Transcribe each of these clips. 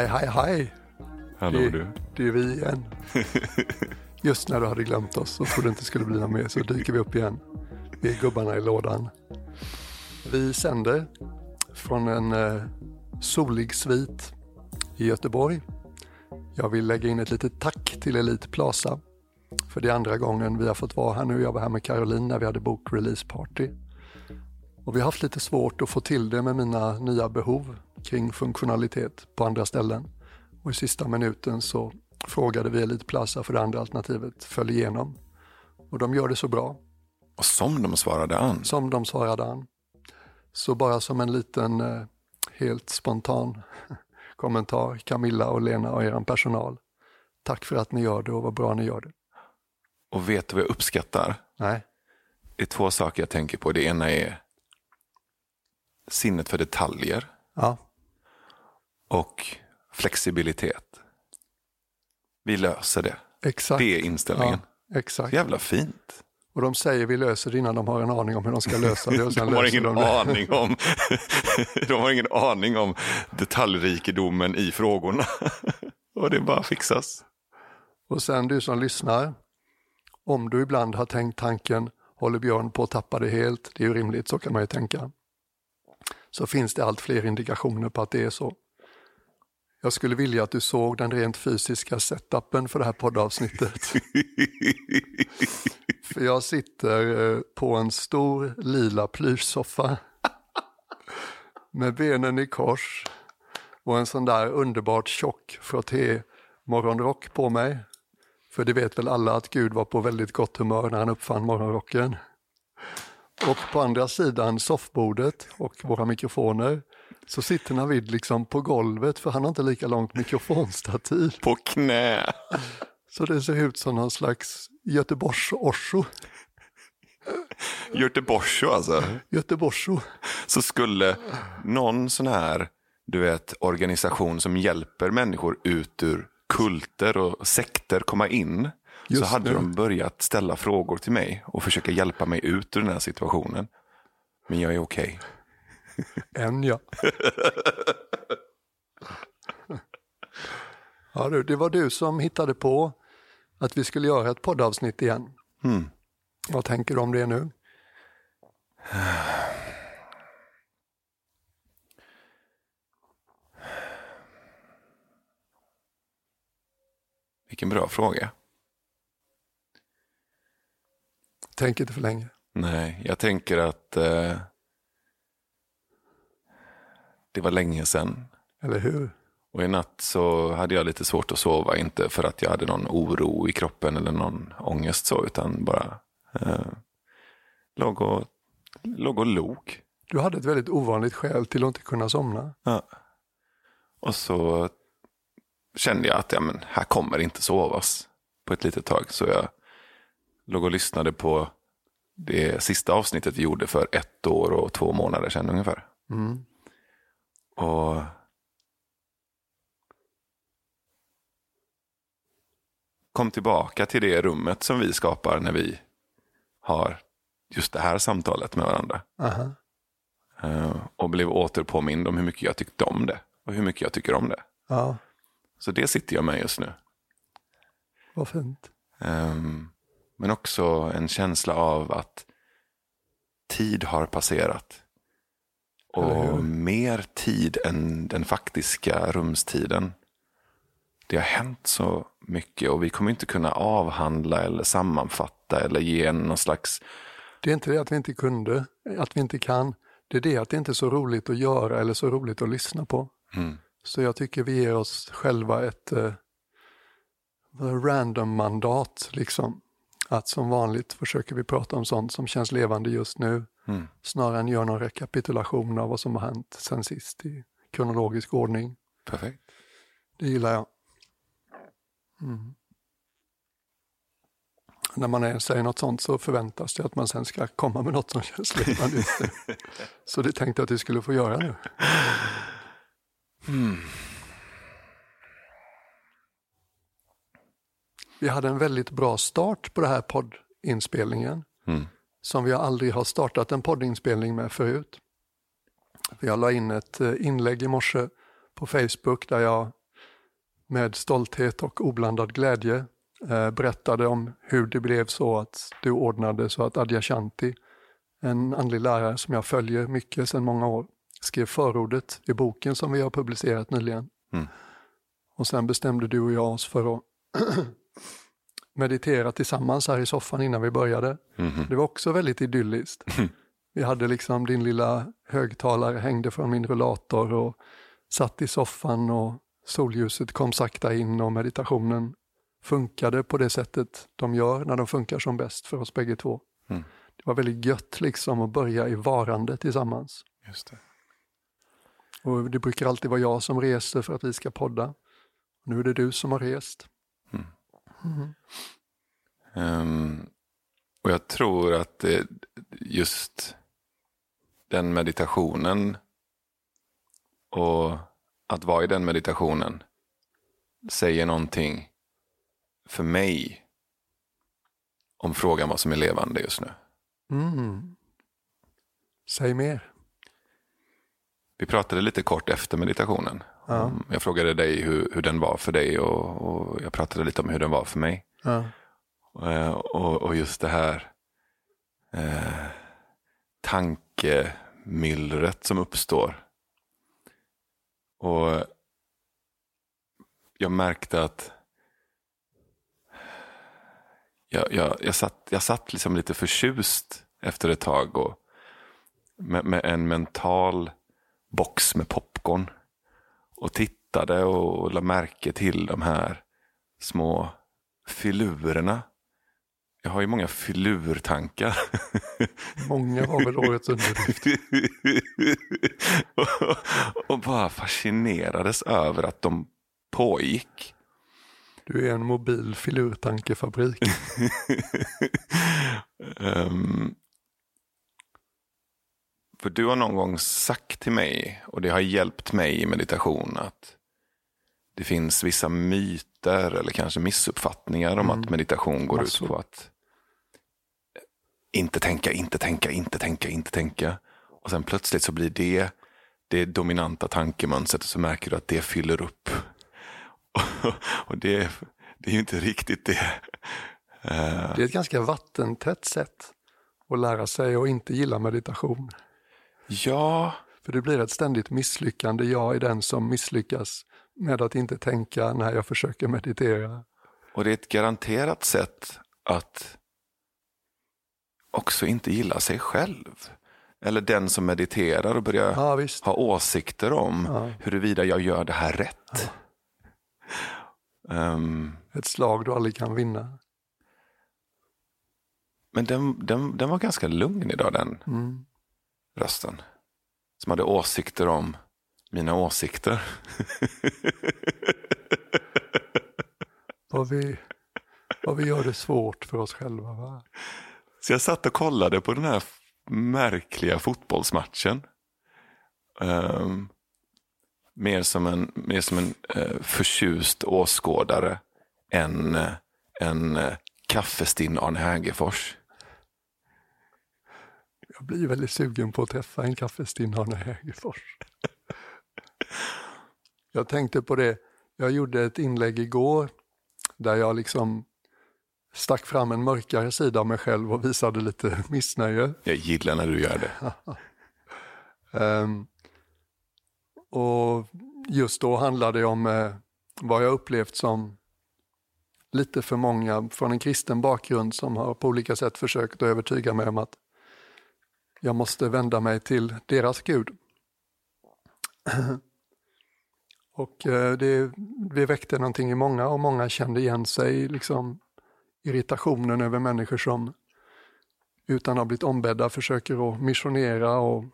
Hej, hej, hej. Hallå det, du. det är vi igen. Just när du hade glömt oss och trodde inte skulle bli något mer så dyker vi upp igen. Vi är gubbarna i lådan. Vi sänder från en eh, solig svit i Göteborg. Jag vill lägga in ett litet tack till Elite Plaza. För det är andra gången vi har fått vara här nu. Jag var här med Caroline när vi hade bokrelease party. Och vi har haft lite svårt att få till det med mina nya behov kring funktionalitet på andra ställen. Och i sista minuten så frågade vi Elite Plaza för det andra alternativet föll igenom. Och de gör det så bra Och som de svarade an. som de svarade an. Så bara som en liten eh, helt spontan kommentar, Camilla och Lena och er personal. Tack för att ni gör det och vad bra ni gör det. Och vet du vad jag uppskattar? Nej, Det är två saker jag tänker på. Det ena är sinnet för detaljer ja, och flexibilitet. Vi löser det. exakt. Det är inställningen. Ja, exakt. Jävla fint. Och de säger vi löser det innan de har en aning om hur de ska lösa det. Och sen De har ingen de aning om De har ingen aning om detaljrikedomen i frågorna. Och det bara fixas. Och sen du som lyssnar, om du ibland har tänkt tanken, håller Björn på att tappa det helt, det är ju rimligt, så kan man ju tänka. Så finns det allt fler indikationer på att det är så. Jag skulle vilja att du såg den rent fysiska setupen för det här poddavsnittet. För jag sitter eh, på en stor lila plyschsoffa med benen i kors och en sån där underbart tjock frotté morgonrock på mig. För det vet väl alla att Gud var på väldigt gott humör när han uppfann morgonrocken. Och på andra sidan soffbordet och våra mikrofoner så sitter Navid liksom på golvet för han har inte lika långt mikrofonstativ. På knä. Så det ser ut som någon slags Göteborgs-Osho. Göteborgsho alltså. Göteborgsho. Så skulle någon sån här du vet, organisation som hjälper människor ut ur kulter och sekter komma in. Just så hade det. de börjat ställa frågor till mig och försöka hjälpa mig ut ur den här situationen. Men jag är okej. En ja. ja du, det var du som hittade på att vi skulle göra ett poddavsnitt igen. Mm. Vad tänker du om det nu? Vilken bra fråga. Tänk inte för länge. Nej, jag tänker att eh, det var länge sedan. Eller hur? Och i natt så hade jag lite svårt att sova, inte för att jag hade någon oro i kroppen eller någon ångest så, utan bara eh, låg, och, låg och log. Du hade ett väldigt ovanligt skäl till att inte kunna somna. Ja. Och så kände jag att ja, men här kommer inte sovas på ett litet tag. Så jag låg och lyssnade på det sista avsnittet vi gjorde för ett år och två månader sedan ungefär. Mm. Och kom tillbaka till det rummet som vi skapar när vi har just det här samtalet med varandra. Aha. Eh, Och blev återpåmind om hur mycket jag tyckte om det och hur mycket jag tycker om det. Ja, Så det sitter jag med just nu. vad fint. Ehm, Men också en känsla av att tid har passerat. Och mer tid än den faktiska rumstiden. Det har hänt så mycket och vi kommer inte kunna avhandla eller sammanfatta eller ge en någon slags... Det är inte det att vi inte kunde, att vi inte kan. Det är det att det inte är så roligt att göra eller så roligt att lyssna på. Mm. Så jag tycker vi ger oss själva ett eh, random mandat liksom. Att som vanligt försöker vi prata om sånt som känns levande just nu. Mm. Snarare än göra någon rekapitulation av vad som har hänt sen sist i kronologisk ordning. Perfekt. Det gillar jag. Mm. När man är, säger något sånt så förväntas det att man sen ska komma med något som känns levande. Så det tänkte jag att vi skulle få göra nu. Vi hade en väldigt bra start på den här poddinspelningen Mm. Som vi aldrig har startat en poddinspelning med förut. Jag la in ett eh, inlägg i morse på Facebook där jag med stolthet och oblandad glädje eh, berättade om hur det blev så att du ordnade så att Adyashanti, en andlig lärare som jag följer mycket sedan många år, skrev förordet i boken som vi har publicerat nyligen. Mm. Och sen bestämde du och jag oss för att meditera tillsammans här i soffan innan vi började. Mhm. Det var också väldigt idylliskt. Vi hade liksom din lilla högtalare hängde från min rullator och satt i soffan och solljuset kom sakta in och meditationen funkade på det sättet de gör när de funkar som bäst för oss bägge två. Mm. Det var väldigt gött liksom att börja i varande tillsammans. Just det. Och det brukar alltid vara jag som reser för att vi ska podda. Nu är det du som har rest. Ehm, och jag tror att det, just den meditationen och att vara i den meditationen säger någonting för mig om frågan vad som är levande just nu. Mm. Säg mer. Vi pratade lite kort efter meditationen. Ja. Jag frågade dig hur, hur den var för dig och, och jag pratade lite om hur den var för mig. Ja. Eh, och, och just det här eh, tankemyllret som uppstår. Och jag märkte att jag, jag, jag satt, jag satt liksom lite förtjust efter ett tag och med, med en mental box med popcorn och tittade och la märke till de här små filurerna. Jag har ju många filurtankar. Många var väl årets underdrift. och, och bara fascinerades över att de pågick. Du är en mobil filurtankefabrik. Ehm, för du har någon gång sagt till mig, och det har hjälpt mig i meditation, att det finns vissa myter eller kanske missuppfattningar om att meditation går Massor. ut på att inte tänka, inte tänka, inte tänka, inte tänka. Och sen plötsligt så blir det det dominanta tankemönstret och så märker du att det fyller upp. Och det, det är ju inte riktigt det. Det är ett ganska vattentätt sätt att lära sig att inte gilla meditation. Ja, För det blir ett ständigt misslyckande. Jag är den som misslyckas med att inte tänka när jag försöker meditera. och det är ett garanterat sätt att också inte gilla sig själv. Eller den som mediterar och börjar Ja, ha åsikter om Ja. huruvida jag gör det här rätt. Ehm, Ett slag du aldrig kan vinna. men den, den, den var ganska lugn idag, den Mm. Rösten. Som hade åsikter om mina åsikter. Vad vi, vad vi gör det svårt för oss själva. Va? Så jag satt och kollade på den här märkliga fotbollsmatchen. Ehm, mer som en, mer som en uh, förtjust åskådare än uh, en uh, kaffestinn Arne Hägerfors. Jag blir väldigt sugen på att träffa en kaffestinn Arne Hägerfors. Jag tänkte på det, jag gjorde ett inlägg igår där jag liksom stack fram en mörkare sida av mig själv och visade lite missnöje. Jag gillar när du gör det. Ehm, och just då handlade det om eh, vad jag upplevt som lite för många från en kristen bakgrund som har på olika sätt försökt att övertyga mig om att jag måste vända mig till deras Gud. och eh, det, det väckte någonting i många och många kände igen sig liksom irritationen över människor som utan att ha blivit ombedda försöker att missionera och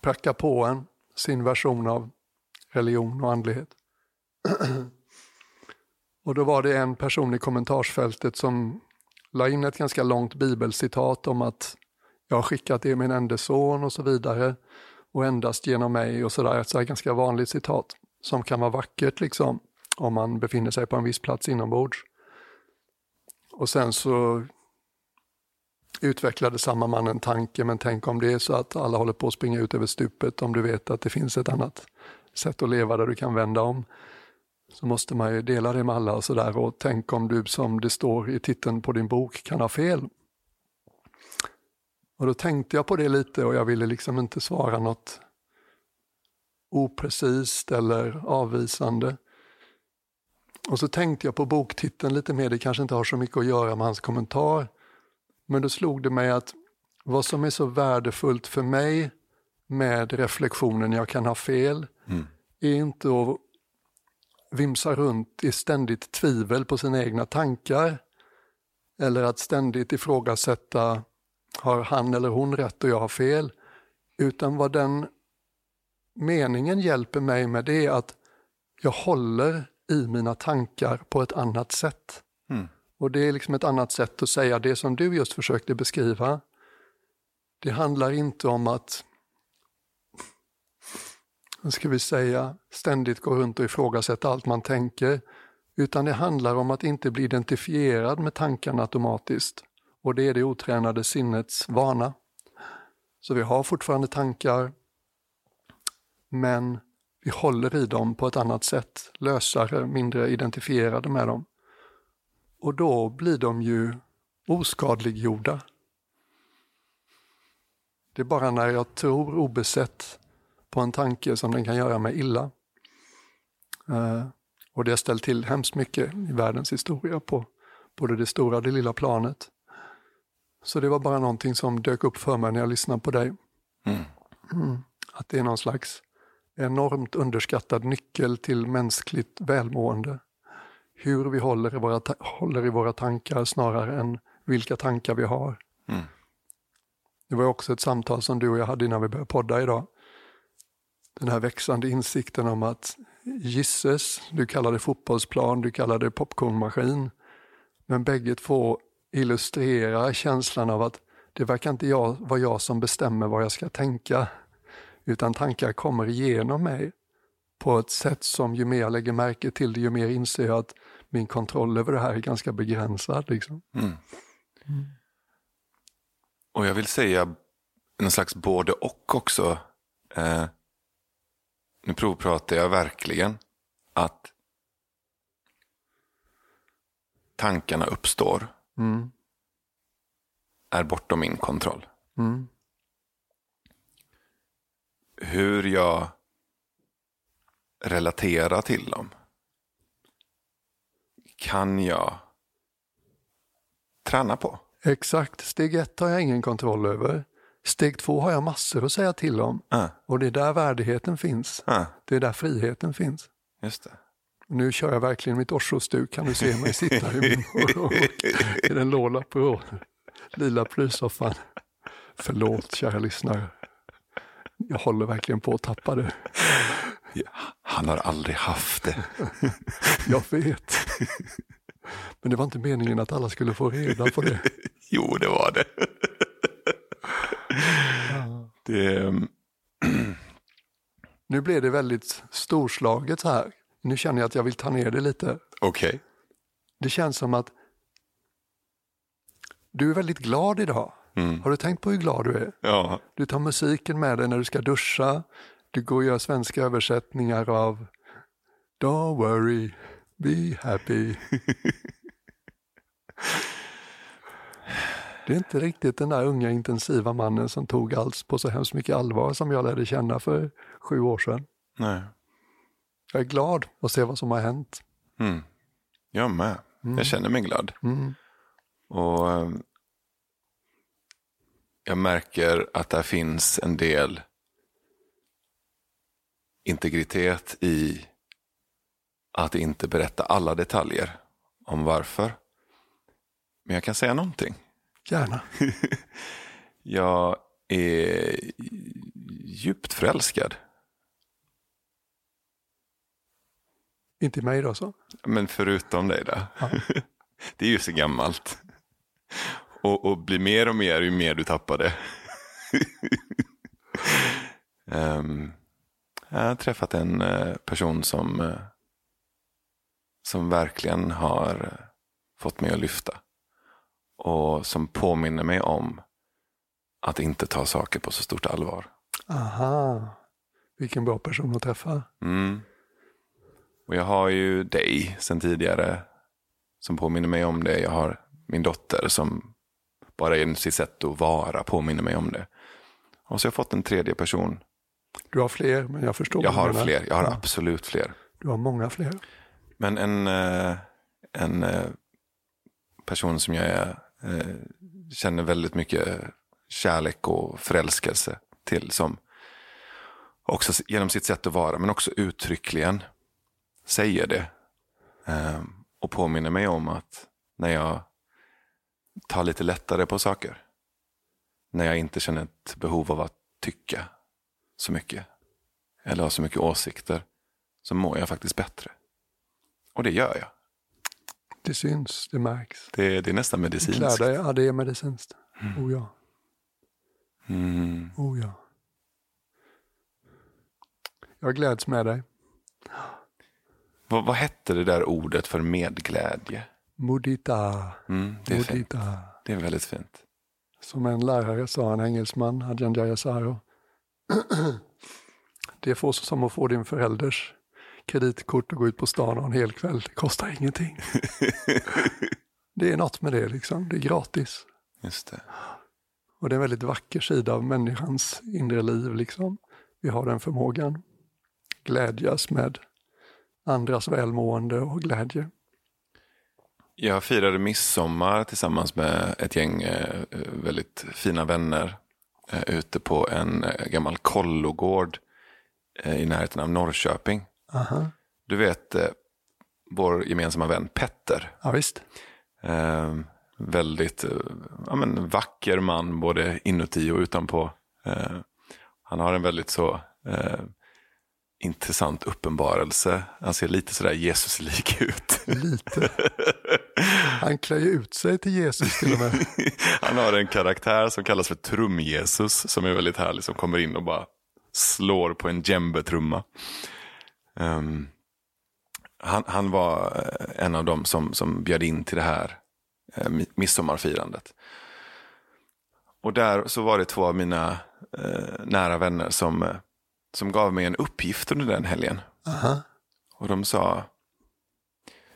pracka på en sin version av religion och andlighet. och då var det en person i kommentarsfältet som la in ett ganska långt bibelcitat om att jag har skickat er min enda son och så vidare och endast genom mig och sådär. Ett så här ganska vanligt citat som kan vara vackert liksom om man befinner sig på en viss plats inombords. Och sen så utvecklade samma man en tanke, men tänk om det är så att alla håller på att springa ut över stupet om du vet att det finns ett annat sätt att leva där du kan vända om så måste man ju dela det med alla och sådär och tänk om du som det står i titeln på din bok kan ha fel. Och då tänkte jag på det lite och jag ville liksom inte svara något oprecist eller avvisande. Och så tänkte jag på boktiteln lite mer, det kanske inte har så mycket att göra med hans kommentar. Men då slog det mig att vad som är så värdefullt för mig med reflektionen jag kan ha fel mm. är inte att vimsa runt i ständigt tvivel på sina egna tankar eller att ständigt ifrågasätta har han eller hon rätt och jag har fel? Utan vad den meningen hjälper mig med det är att jag håller i mina tankar på ett annat sätt. Mm. Och det är liksom ett annat sätt att säga det som du just försökte beskriva. Det handlar inte om att, vad ska vi säga, ständigt gå runt och ifrågasätta allt man tänker, utan det handlar om att inte bli identifierad med tankarna automatiskt. Och det är det otränade sinnets vana. Så vi har fortfarande tankar, men vi håller i dem på ett annat sätt, lösare, mindre identifierade med dem. Och då blir de ju oskadliggjorda. Det är bara när jag tror obesett på en tanke som den kan göra mig illa. Uh, och det har ställt till hemskt mycket i världens historia på både det stora och det lilla planet. Så det var bara någonting som dök upp för mig när jag lyssnade på dig. Mm. Mm. Att det är någon slags enormt underskattad nyckel till mänskligt välmående. Hur vi håller i våra, håller i våra tankar snarare än vilka tankar vi har. Mm. Det var också ett samtal som du och jag hade innan vi började podda idag. Den här växande insikten om att gisses, du kallar det fotbollsplan, du kallar det popcornmaskin. Men bägge två illustrerar känslan av att det verkar inte jag, vara jag som bestämmer vad jag ska tänka, utan tankar kommer igenom mig på ett sätt som ju mer jag lägger märke till det, ju mer inser jag att min kontroll över det här är ganska begränsad. Liksom. Mm. Mm. Och jag vill säga en slags både och också. Eh, nu provpratar jag verkligen att tankarna uppstår mm. är bortom min kontroll. Mm. Hur jag relaterar till dem kan jag träna på. Exakt. Steg ett har jag ingen kontroll över. Steg två har jag massor att säga till om. Äh. Och det är där värdigheten finns. Äh. Det är där friheten finns. Just det. Nu kör jag verkligen mitt Osho-stuk, kan du se mig sitta i, min, i den låda på lila plysoffan. Förlåt kära lyssnare. Jag håller verkligen på att tappa det. Ja, han har aldrig haft det. jag vet. Men det var inte meningen att alla skulle få reda på det. jo, det var det. det... nu blev det väldigt storslaget här. Nu känner jag att jag vill ta ner det lite. Okej. Okay. Det känns som att du är väldigt glad idag. Mm. Har du tänkt på hur glad du är? Ja. Du tar musiken med dig när du ska duscha. Du går och gör svenska översättningar av Don't worry, be happy. Det är inte riktigt den där unga intensiva mannen som tog allt på så hemskt mycket allvar som jag lärde känna för sju år sedan. Nej. Jag är glad att se vad som har hänt. Mm. Jag med. Mm. Jag känner mig glad. Mm. Och eh, Jag märker att det finns en del integritet i att inte berätta alla detaljer om varför. Men jag kan säga någonting. Gärna. jag är djupt förälskad Inte mig då så? Men förutom dig då? Ja. Det är ju så gammalt. Och, och blir mer och mer ju mer du tappar det. um, jag har träffat en uh, person som, uh, som verkligen har uh, fått mig att lyfta. Och som påminner mig om att inte ta saker på så stort allvar. Aha. Vilken bra person att träffa. Mm. Och jag har ju dig sen tidigare som påminner mig om det. Jag har min dotter som bara genom sitt sätt att vara påminner mig om det. Och så har jag fått en tredje person. Du har fler, men jag förstår. Jag har fler, jag har Ja, absolut fler. Du har många fler. Men en, eh, en eh, person som jag är, eh, känner väldigt mycket kärlek och förälskelse till. Som också genom sitt sätt att vara, men också uttryckligen säger det. Eh, och påminner mig om att när jag tar lite lättare på saker. När jag inte känner ett behov av att tycka så mycket. Eller ha så mycket åsikter. Så mår jag faktiskt bättre. Och det gör jag. Det syns, det märks. Det, det är nästan medicinskt. dig, ja det är medicinskt. Oh ja, Mm. oh ja. Jag gläds med dig. Vad, vad hette det där ordet för medglädje? Mudita, Mm, det, är fint. mudita. det är väldigt fint. Som en lärare sa, en engelsman, Adjan Jayasaro. Det så som att få din förälders kreditkort och gå ut på stan och en hel kväll. Det kostar ingenting. Det är något med det liksom, det är gratis. Just det. Och det är en väldigt vacker sida av människans inre liv. Liksom. Vi har den förmågan. Glädjas med andras välmående och glädje. Jag firade midsommar tillsammans med ett gäng eh, väldigt fina vänner eh, ute på en eh, gammal kollogård i närheten av Norrköping. Aha. Du vet vår gemensamma vän Petter. Ja, visst. Eh, väldigt ja, men, vacker man både inuti och utanpå. Eh, han har en väldigt så eh, intressant uppenbarelse. Han ser lite sådär Jesuslik ut. Lite. Han klär ju ut sig till Jesus till och med. Han har en karaktär som kallas för Trum-Jesus som är väldigt härlig. Som kommer in och bara slår på en djembe-trumma. Ehm, han, han var eh, en av dem som, som bjöd in till det här eh, mi- midsommarfirandet. Och där så var det två av mina eh, nära vänner som, eh, som gav mig en uppgift under den helgen. Aha. Och de sa,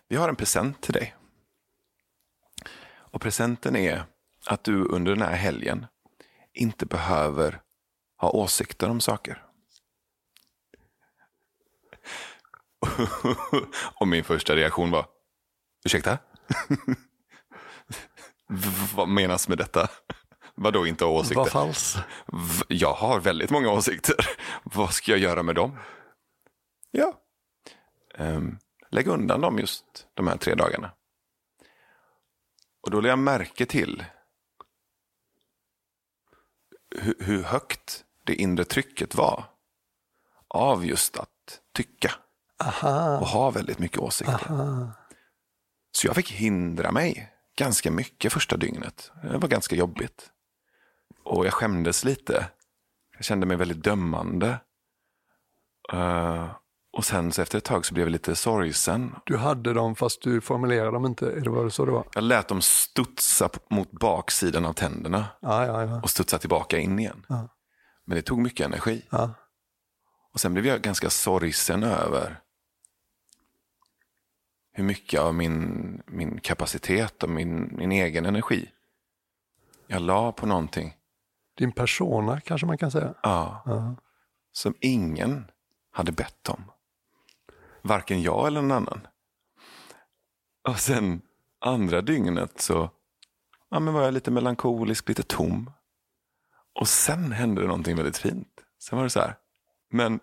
vi har en present till dig. Och presenten är att du under den här helgen inte behöver ha åsikter om saker. Och min första reaktion var, ursäkta? Vad menas med detta? Vadå inte ha åsikter? Vad falskt. Jag har väldigt många åsikter. Vad ska jag göra med dem? Ja. Um, lägg undan dem just de här tre dagarna. Och då lade jag märke till hur, hur högt det inre trycket var av just att tycka Aha. och ha väldigt mycket åsikter. Aha. Så jag fick hindra mig ganska mycket första dygnet. Det var ganska jobbigt. Och jag skämdes lite. Jag kände mig väldigt dömande. Eh, och sen så efter ett tag så blev jag lite sorgsen. Du hade dem fast du formulerade dem inte. Är det var det så det var? Jag lät dem studsa mot baksidan av tänderna Ja, ja, ja. och studsa tillbaka in igen. Men det tog mycket energi. Och sen blev jag ganska sorgsen över hur mycket av min, min kapacitet och min, min egen energi jag la på någonting Din persona kanske man kan säga. ja, Ja. som ingen hade bett om. Varken jag eller någon annan. Och sen andra dygnet så ja, men var jag lite melankolisk, lite tom. Och sen hände det någonting väldigt fint. Sen var det så här, men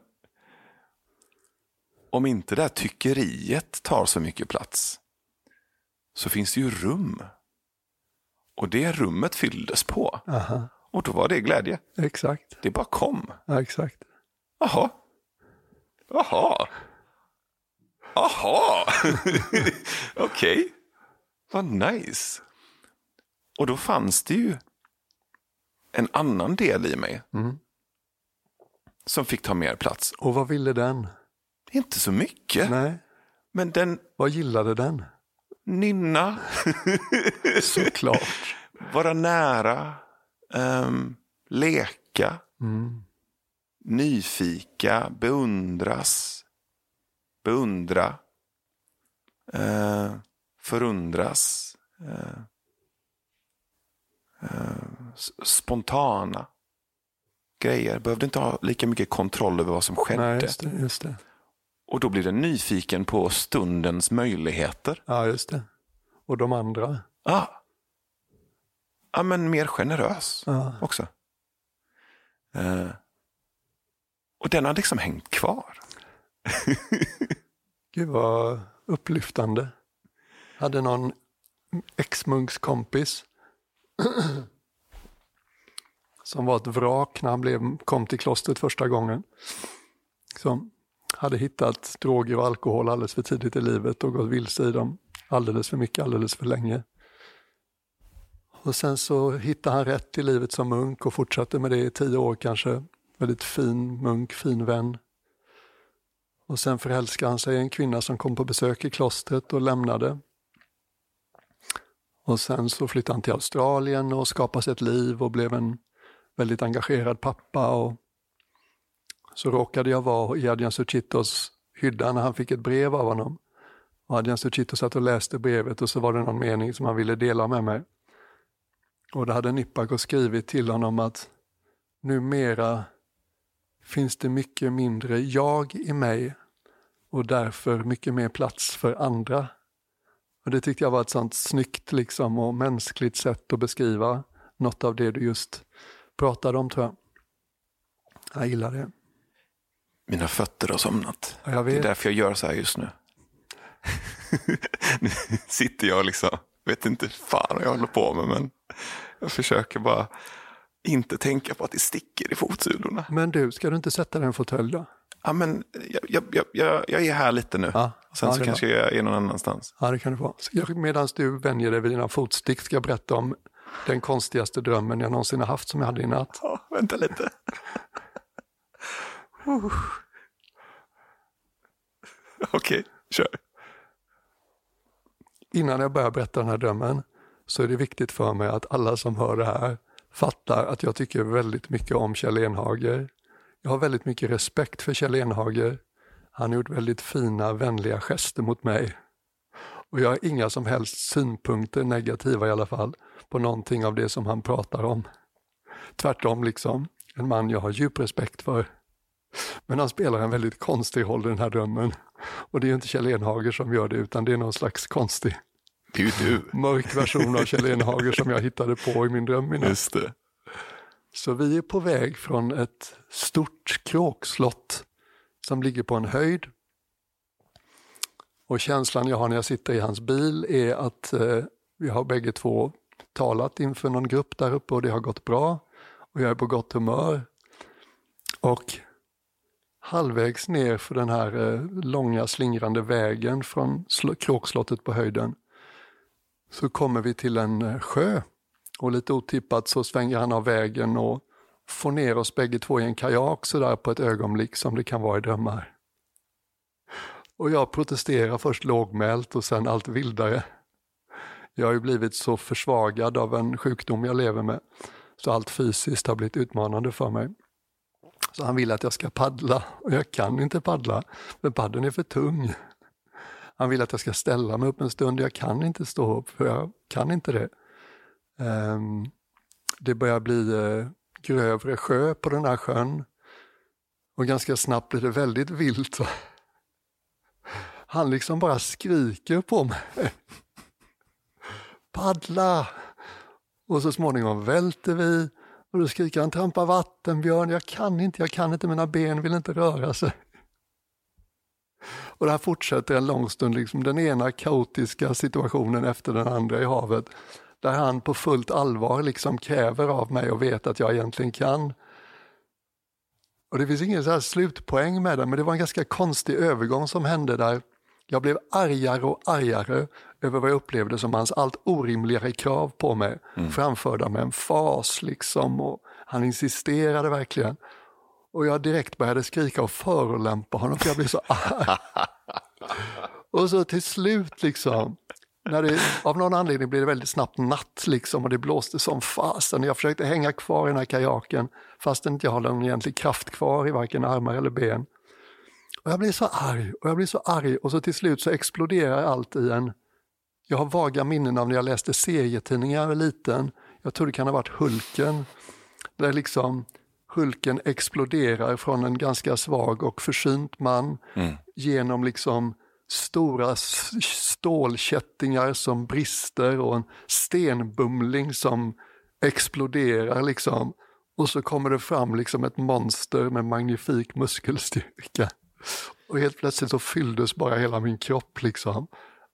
om inte det här tyckeriet tar så mycket plats så finns det ju rum. Och det rummet fylldes på. Aha. Och då var det glädje. Exakt. Det bara kom. Ja, exakt. Jaha. Jaha. Jaha. Okej. Vad nice. Och då fanns det ju en annan del i mig Mm. som fick ta mer plats. Och vad ville den? Inte så mycket, Nej. men den Vad gillade den? nynna, Såklart. vara nära, ehm, leka. Mm. nyfika, beundras, beundra, eh, förundras, eh, eh, spontana grejer. Behövde inte ha lika mycket kontroll över vad som skedde. Nej, just det, just det. Och då blir den nyfiken på stundens möjligheter. Ja, just det. Och de andra. Ah. Ja, men mer generös Ja. också. Eh, och den har liksom hängt kvar. Gud vad upplyftande. Hade någon ex-munkskompis som var ett vrak när han blev, kom till klostret första gången. Som hade hittat droger och alkohol alldeles för tidigt i livet och gått vilse i dem alldeles för mycket, alldeles för länge. Och sen så hittade han rätt i livet som munk och fortsatte med det i tio år kanske. Väldigt fin munk, fin vän. Och sen förälskade han sig i en kvinna som kom på besök i klostret och lämnade. Och sen så flyttade han till Australien och skapade sig ett liv och blev en väldigt engagerad pappa. Och så råkade jag vara i Adrian Suchitos hydda när han fick ett brev av honom. Och Adrian Suchito satt och läste brevet och så var det någon mening som han ville dela med mig. Och då hade Nipako skrivit till honom att numera finns det mycket mindre jag i mig och därför mycket mer plats för andra. Och Det tyckte jag var ett sånt snyggt liksom och mänskligt sätt att beskriva något av det du just pratade om tror jag. Jag gillar det. Mina fötter har somnat. Ja, Det är därför jag gör så här just nu. nu sitter jag liksom, vet inte fan vad jag håller på med, men jag försöker bara inte tänka på att det sticker i fotsulorna. Men du, ska du inte sätta dig i en fåtölj då? Ja, men jag, jag, jag, jag, är här lite nu. Ja, Sen ja, så kanske jag är någon annanstans. Ja, det kan det vara. Medan du vänjer dig vid dina fotstick ska jag berätta om den konstigaste drömmen jag någonsin har haft som jag hade i natt. Ja, vänta lite. Okej, kör. Innan jag börjar berätta den här drömmen så är det viktigt för mig att alla som hör det här fattar att jag tycker väldigt mycket om Kjell Enhager. Jag har väldigt mycket respekt för Kjell Enhager. Han har gjort väldigt fina, vänliga gester mot mig. Och jag har inga som helst synpunkter, negativa i alla fall, på någonting av det som han pratar om. Tvärtom liksom, en man jag har djup respekt för. Men han spelar en väldigt konstig roll i den här drömmen. Och det är inte Kjell Enhager som gör det, utan det är någon slags konstig ju du. mörk version av Kjell Enhager som jag hittade på i min dröm i natt. Så vi är på väg från ett stort kråkslott som ligger på en höjd. Och känslan jag har när jag sitter i hans bil är att eh, vi har bägge två talat inför någon grupp där uppe och det har gått bra. Och jag är på gott humör. Och halvvägs ner för den här eh, långa slingrande vägen från kråkslottet på höjden så kommer vi till en eh, sjö. Och lite otippat så svänger han av vägen och får ner oss bägge två i en kajak sådär på ett ögonblick som det kan vara i drömmar. Och jag protesterar först lågmält och sen allt vildare. Jag har ju blivit så försvagad av en sjukdom jag lever med så allt fysiskt har blivit utmanande för mig. Så han vill att jag ska paddla och jag kan inte paddla för paddeln är för tung. Han vill att jag ska ställa mig upp en stund, jag kan inte stå upp för jag kan inte det. Um, det börjar bli uh, grövre sjö på den här sjön och ganska snabbt blir det väldigt vilt. Han liksom bara skriker på mig. Paddla! Och så småningom välter vi och då skriker han trampa vatten Björn, jag kan inte, jag kan inte, mina ben vill inte röra sig. Och det här fortsätter en lång stund, liksom den ena kaotiska situationen efter den andra i havet. Där han på fullt allvar liksom kräver av mig och vet att jag egentligen kan. Och det finns ingen så här slutpoäng med det, men det var en ganska konstig övergång som hände där. Jag blev argare och argare över vad jag upplevde som hans allt orimligare krav på mig, framförda med en fas liksom. Och han insisterade verkligen. Och jag direkt började skrika och förolämpa honom för jag blev så arg. och så till slut liksom när det, av någon anledning blev det väldigt snabbt natt liksom och det blåste som fasen. Jag försökte hänga kvar i den här kajaken fast inte jag har någon egentlig kraft kvar i varken armar eller ben. Och jag blir så arg och jag blir så arg och så till slut så exploderar allt i en... Jag har vaga minnen av när jag läste serietidningar liten. Jag tror det kan ha varit Hulken. Där liksom Hulken exploderar från en ganska svag och försynt man Mm. genom liksom stora stålkättingar som brister och en stenbumling som exploderar liksom. Och så kommer det fram liksom ett monster med magnifik muskelstyrka. Och helt plötsligt så fylldes bara hela min kropp liksom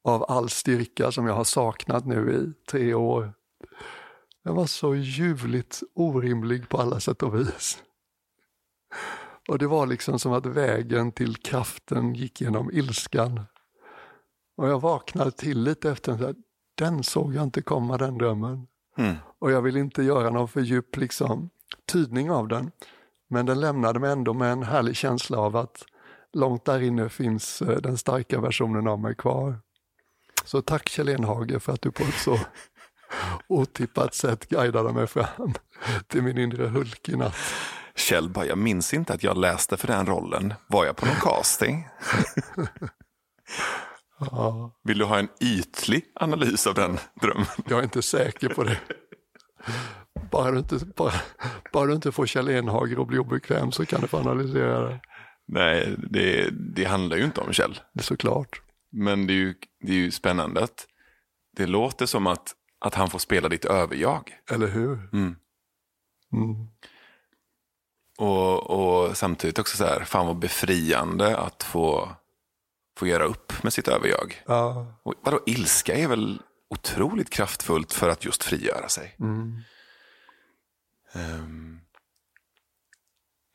av all styrka som jag har saknat nu i tre år. Den var så ljuvligt orimlig på alla sätt och vis. Och det var liksom som att vägen till kraften gick genom ilskan. Och jag vaknade till lite efter den, den såg jag inte komma den drömmen. Mm. Och jag vill inte göra någon för djup liksom, tydning av den. Men den lämnade mig ändå med en härlig känsla av att långt där inne finns eh, den starka versionen av mig kvar. Så tack Kjell Enhage för att du på ett så otippat sätt guidade mig fram till min inre Hulk i natt. Kjell bara, jag minns inte att jag läste för den rollen. Var jag på någon casting? Ja, Vill du ha en ytlig analys av den drömmen? jag är inte säker på det. Bara du inte, bara, bara du inte får Kjell Enhage att bli obekväm så kan du få analysera det. Nej, det, det handlar ju inte om Kjell. Det är såklart. Men det är ju, det är ju spännande att det låter som att, att han får spela ditt överjag. Eller hur? Mm. Mm. Och, och samtidigt också så här, fan vad befriande att få, få göra upp med sitt överjag. Ja. Och vadå, ilska är väl otroligt kraftfullt för att just frigöra sig. Mm.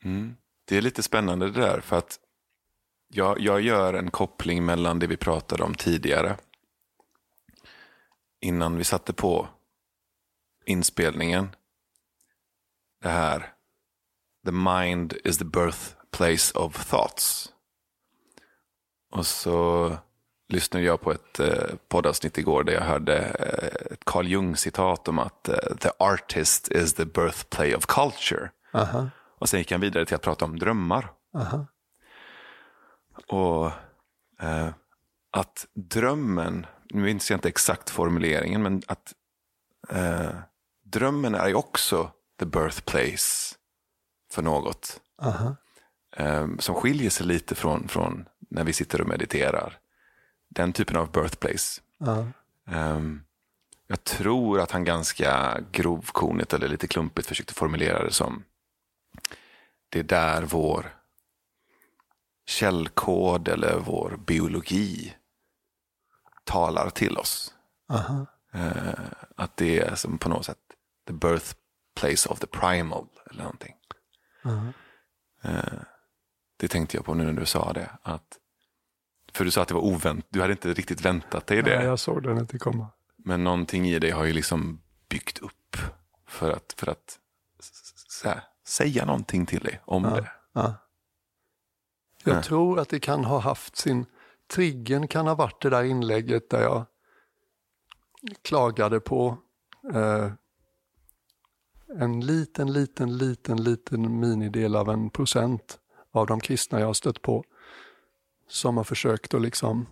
Mm. Det är lite spännande det där för att jag, jag gör en koppling mellan det vi pratade om tidigare. Innan vi satte på inspelningen. Det här. The mind is the birthplace of thoughts. Och så lyssnade jag på ett eh, poddavsnitt igår där jag hörde eh, ett Carl Jung-citat om att eh, the artist is the birthplace of culture. Aha. Och sen gick han vidare till att prata om drömmar. Aha. Och eh, att drömmen, nu minns jag inte exakt formuleringen, men att eh, drömmen är ju också the birthplace för något. Aha. Eh, som skiljer sig lite från, från när vi sitter och mediterar. Den typen av birthplace. Ja. Ehm, jag tror att han ganska grovkornigt eller lite klumpigt försökte formulera det som det är där vår källkod eller vår biologi talar till oss. Aha. Eh, att det är som på något sätt the birthplace of the primal eller någonting. Aha. Eh, det tänkte jag på nu när du sa det. Att, för du sa att det var oväntat, du hade inte riktigt väntat dig det. Nej, jag såg den inte komma. Men någonting i dig har ju liksom byggt upp för att, för att här, säga någonting till dig om det. Ja. Jag tror att det kan ha haft sin... Triggen kan ha varit det där inlägget där jag klagade på eh, en liten, liten, liten, liten minidel av en procent av de kristna jag har stött på som har försökt att liksom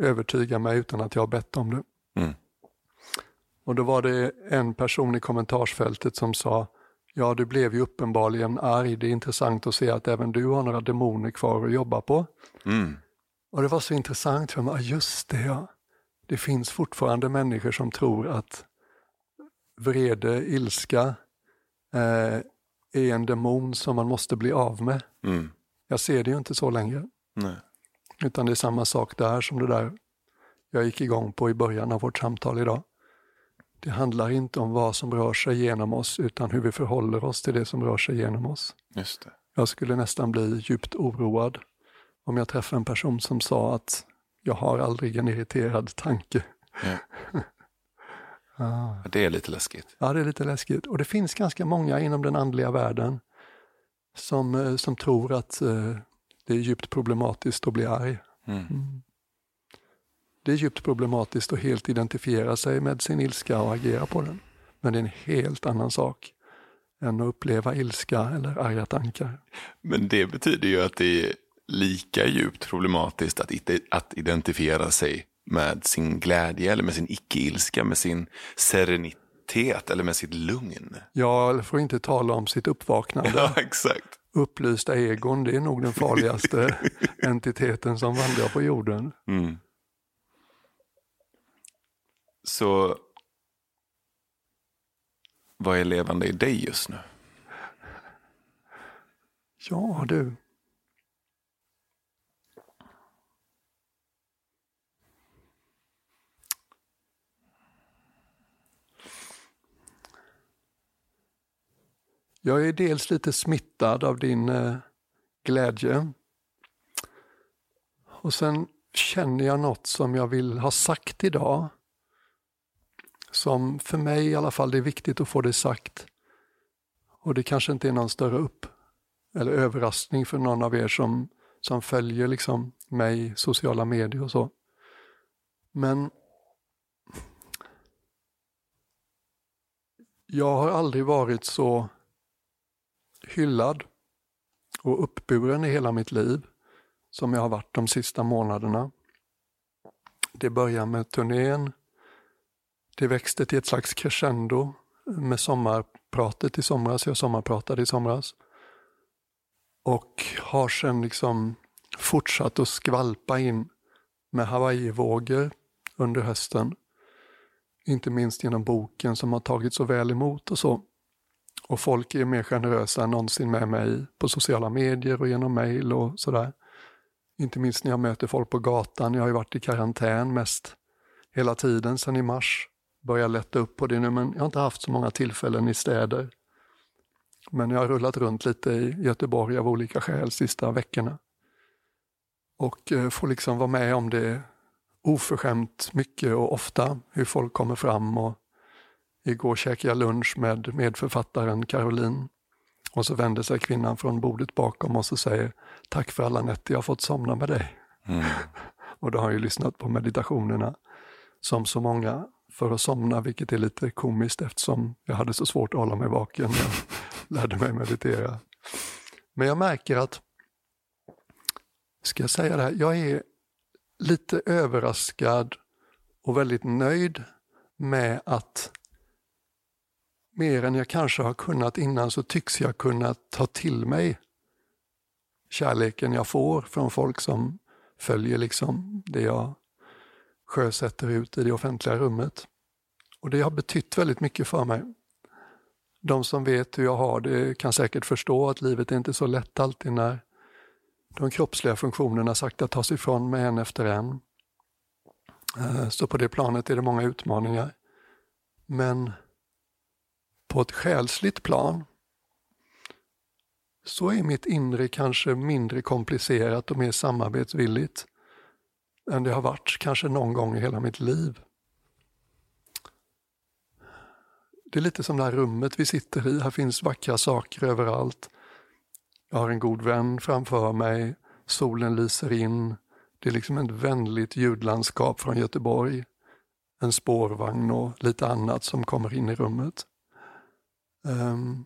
övertyga mig utan att jag har bett om det. Mm. Och då var det en person i kommentarsfältet som sa Ja, du blev ju uppenbarligen arg. Det är intressant att se att även du har några demoner kvar att jobba på. Mm. Och det var så intressant för mig. Just det, ja. Det finns fortfarande människor som tror att vrede, ilska eh, är en demon som man måste bli av med. Mm. Jag ser det ju inte så längre. Nej. Utan det är samma sak där som det där jag gick igång på i början av vårt samtal idag. Det handlar inte om vad som rör sig genom oss utan hur vi förhåller oss till det som rör sig genom oss. Just det. Jag skulle nästan bli djupt oroad om jag träffade en person som sa att jag har aldrig en irriterad tanke. Ja. Ah. Det är lite läskigt. Ja, det är lite läskigt. Och det finns ganska många inom den andliga världen som, eh, som tror att eh, det är djupt problematiskt att bli arg. Mm. Det är djupt problematiskt att helt identifiera sig med sin ilska och agera på den. Men det är en helt annan sak än att uppleva ilska eller arga tankar. Men det betyder ju att det är lika djupt problematiskt att, att identifiera sig med sin glädje eller med sin icke-ilska, med sin serenitet eller med sitt lugn. Ja, eller för att inte tala om sitt uppvaknande. Ja, exakt. Upplysta egon, det är nog den farligaste entiteten som vandrar på jorden. Mm. Så vad är levande i dig just nu? Ja du. Jag är dels lite smittad av din eh, glädje. Och sen känner jag något som jag vill ha sagt idag. Som för mig i alla fall, det är viktigt att få det sagt. Och det kanske inte är någon större upp eller överraskning för någon av er som, som följer liksom mig, sociala medier och så. Men jag har aldrig varit så hyllad och uppburen i hela mitt liv som jag har varit de sista månaderna. Det börjar med turnén. Det växte till ett slags crescendo med sommarpratet i somras. Jag sommarpratade i somras. Och har sen liksom fortsatt att skvalpa in med Hawaii-vågor under hösten. Inte minst genom boken som har tagit så väl emot och så. Och folk är mer generösa än någonsin med mig på sociala medier och genom mail och sådär. Inte minst när jag möter folk på gatan. Jag har ju varit i karantän mest hela tiden sedan i mars. Börjar lätta upp på det nu, men jag har inte haft så många tillfällen i städer. Men jag har rullat runt lite i Göteborg av olika skäl sista veckorna. Och eh, får liksom vara med om det oförskämt mycket och ofta, hur folk kommer fram och Igår käkade jag lunch med medförfattaren Caroline och så vänder sig kvinnan från bordet bakom och säger Tack för alla nätter jag fått somna med dig. Mm. och då har jag lyssnat på meditationerna som så många för att somna, vilket är lite komiskt eftersom jag hade så svårt att hålla mig vaken när jag lärde mig meditera. Men jag märker att, ska jag säga det här, jag är lite överraskad och väldigt nöjd med att mer än jag kanske har kunnat innan så tycks jag kunna ta till mig kärleken jag får från folk som följer liksom det jag sjösätter ut i det offentliga rummet. Och det har betytt väldigt mycket för mig. De som vet hur jag har det kan säkert förstå att livet är inte så lätt alltid när de kroppsliga funktionerna sakta tas ifrån mig en efter en. Eh, så på det planet är det många utmaningar. Men på ett själsligt plan så är mitt inre kanske mindre komplicerat och mer samarbetsvilligt än det har varit kanske någon gång i hela mitt liv. Det är lite som det här rummet vi sitter i. Här finns vackra saker överallt. Jag har en god vän framför mig. Solen lyser in. Det är liksom ett vänligt ljudlandskap från Göteborg. En spårvagn och lite annat som kommer in i rummet. Ehm,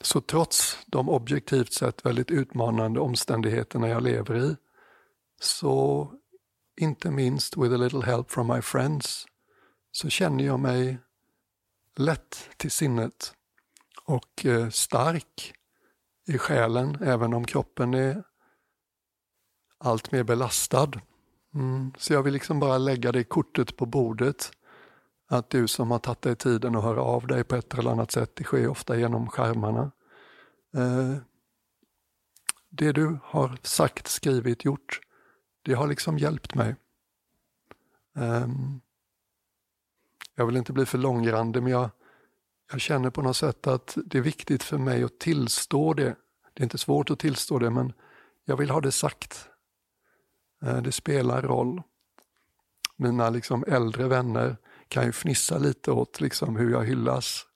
så trots de objektivt sett väldigt utmanande omständigheterna jag lever i, så inte minst with a little help from my friends, så känner jag mig lätt till sinnet och eh, stark i själen, även om kroppen är allt mer belastad. Mm. Så jag vill liksom bara lägga det kortet på bordet att du som har tagit dig tiden att höra av dig på ett eller annat sätt, det sker ofta genom skärmarna. Eh, det du har sagt, skrivit, gjort, det har liksom hjälpt mig. Um, jag vill inte bli för långrandig men jag, jag känner på något sätt att det är viktigt för mig att tillstå det. Det är inte svårt att tillstå det men jag vill ha det sagt. Uh, det spelar roll. Mina liksom äldre vänner kan ju fnissa lite åt liksom hur jag hyllas.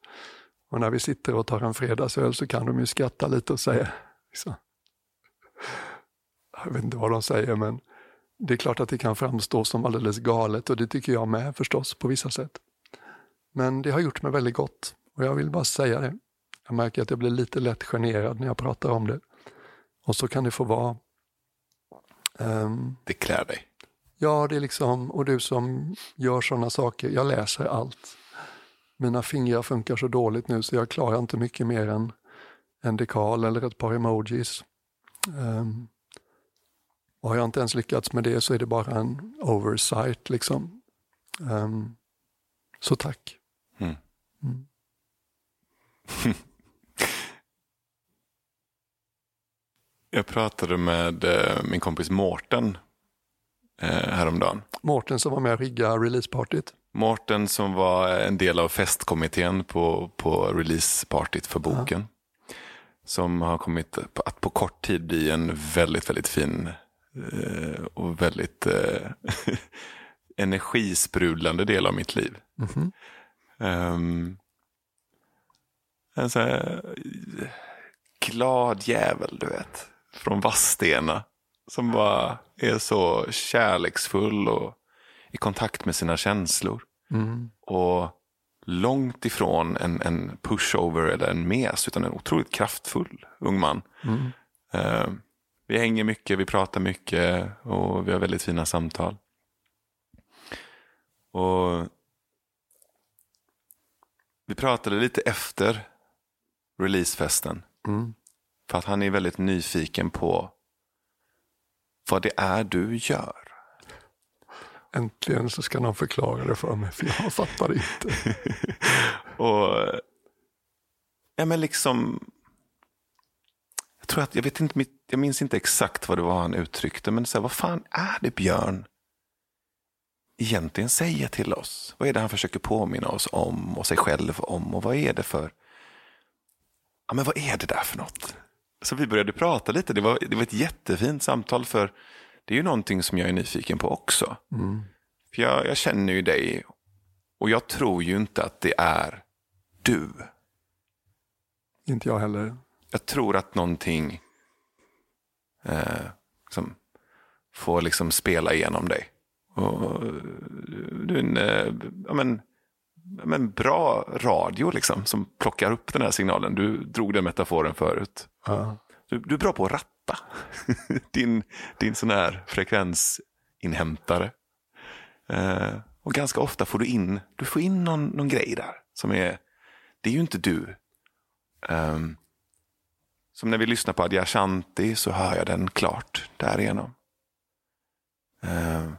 Och när vi sitter och tar en fredagsöl så kan de ju skratta lite och säga, liksom, jag vet inte vad de säger, men det är klart att det kan framstå som alldeles galet och det tycker jag med förstås på vissa sätt. Men det har gjort mig väldigt gott och jag vill bara säga det. Jag märker att jag blir lite lätt generad när jag pratar om det. Och så kan det få vara. Um, det klär dig. Ja, det är liksom, och du som gör sådana saker, jag läser allt. Mina fingrar funkar så dåligt nu så jag klarar inte mycket mer än en dekal eller ett par emojis. Um, och har jag inte ens lyckats med det så är det bara en oversight. Liksom. Um, så tack. Mm. Mm. jag pratade med eh, min kompis Mårten eh, häromdagen. Mårten som var med och riggade releasepartyt. Mårten som var en del av festkommittén på, på releasepartyt för boken. Ja. Som har kommit att på kort tid bli en väldigt, väldigt fin och väldigt eh, energisprudlande del av mitt liv. Mm -hmm. um, en sån här glad jävel, du vet. Från Vadstena. Som bara är så kärleksfull och i kontakt med sina känslor. Mm. Och långt ifrån en, en pushover eller en mes, utan en otroligt kraftfull ung man. Mm. Uh, vi hänger mycket, vi pratar mycket och vi har väldigt fina samtal. Och vi pratade lite efter releasefesten. Mm. För att han är väldigt nyfiken på vad det är du gör. Äntligen så ska någon förklara det för mig, för jag fattar inte. och, ja men liksom, jag tror att, jag vet inte, jag minns inte exakt vad det var han uttryckte, men så här, vad fan är det Björn egentligen säger till oss? Vad är det han försöker påminna oss om och sig själv om och vad är det för, ja men vad är det där för något? Så vi började prata lite, det var, det var ett jättefint samtal för det är ju någonting som jag är nyfiken på också. Mm. För jag, jag känner ju dig och jag tror ju inte att det är du. Inte jag heller. Jag tror att någonting eh, som får liksom spela igenom dig. Och, du är en eh, ja, men, men bra radio liksom, som plockar upp den här signalen. Du drog den metaforen förut. Ja. Du, du, är bra på att ratta. din, din sån här frekvensinhämtare. Eh, och ganska ofta får du in, du får in någon, någon grej där. Som är, det är ju inte du. Um, som när vi lyssnar på Adyashanti så hör jag den klart därigenom. Uh,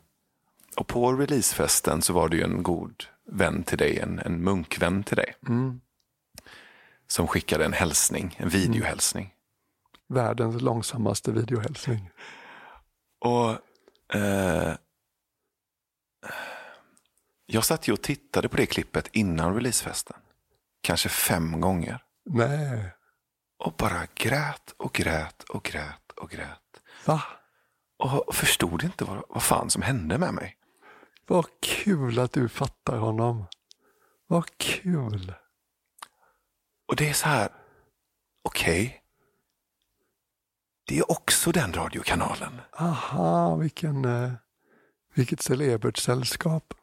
och på releasefesten så var det ju en god vän till dig, en, en munkvän till dig. Mm. Som skickade en hälsning, en videohälsning. Mm. Världens långsammaste videohälsning. Och eh, Jag satt ju och tittade på det klippet innan releasefesten. Kanske fem gånger. Nej. Och bara grät och grät och grät och grät. Va? Och förstod inte vad, vad fan som hände med mig. Vad kul att du fattar honom. Vad kul. Och det är så här, okej. Okay. Det är också den radiokanalen. Aha, vilken, eh, vilket celebert sällskap.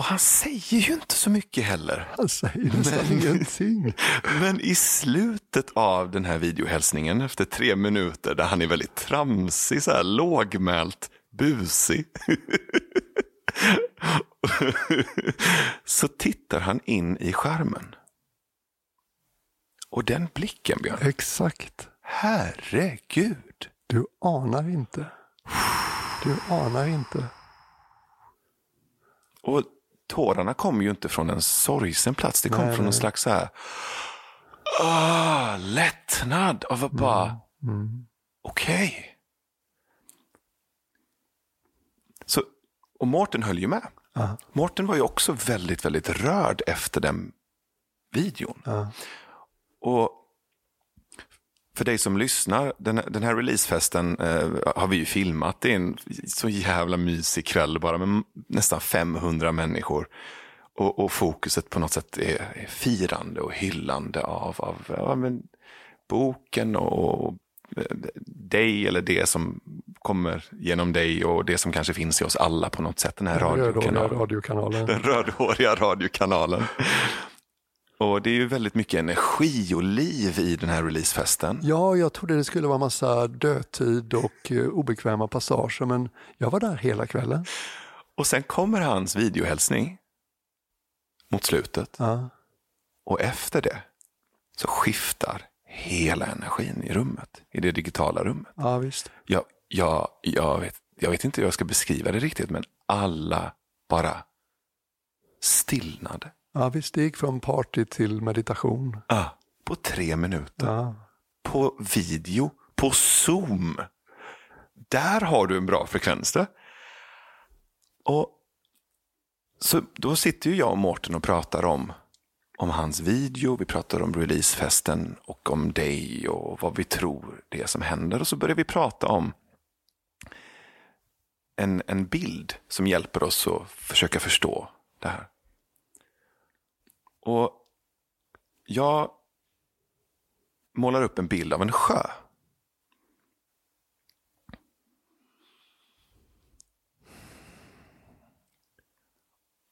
Och han säger ju inte så mycket heller. Han säger nästan men, ingenting. Men i slutet av den här videohälsningen efter tre minuter där han är väldigt tramsig, så här lågmält, busig. så tittar han in i skärmen. Och den blicken, Björn. Exakt. Herregud. Du anar inte. Du anar inte. Och tårarna kom ju inte från en sorgsen plats. Det kom nej, från nej. en slags så här, ah, lättnad av att bara, mm. mm. okej. Okay. Så, och Mårten höll ju med. Uh. Mårten var ju också väldigt, väldigt rörd efter den videon. Uh. Och för dig som lyssnar, den, den här releasefesten eh, har vi ju filmat. Det är en så jävla mysig kväll bara med nästan 500 människor. Och, och fokuset på något sätt är, är firande och hyllande av, av ja, men, boken och, och dig eller det som kommer genom dig och det som kanske finns i oss alla på något sätt. Den här Rödhåriga radiokanalen. radiokanalen. Den rödhåriga radiokanalen. Och det är ju väldigt mycket energi och liv i den här releasefesten. Ja, jag trodde det skulle vara massa dödtid och eh, obekväma passager, men jag var där hela kvällen. Och sen kommer hans videohälsning mot slutet. Ja. Och efter det så skiftar hela energin i rummet, i det digitala rummet. Ja, visst. Jag, jag, jag, vet, jag vet inte hur jag ska beskriva det riktigt, men alla bara stillnade. Ja, visst. Det gick från party till meditation. Ah, på tre minuter. Ja. På video, på Zoom. Där har du en bra frekvens. Där. Och så då sitter ju jag och Mårten och pratar om, om hans video, vi pratar om releasefesten och om dig och vad vi tror det är som händer. Och så börjar vi prata om en, en bild som hjälper oss att försöka förstå det här. Och jag målar upp en bild av en sjö.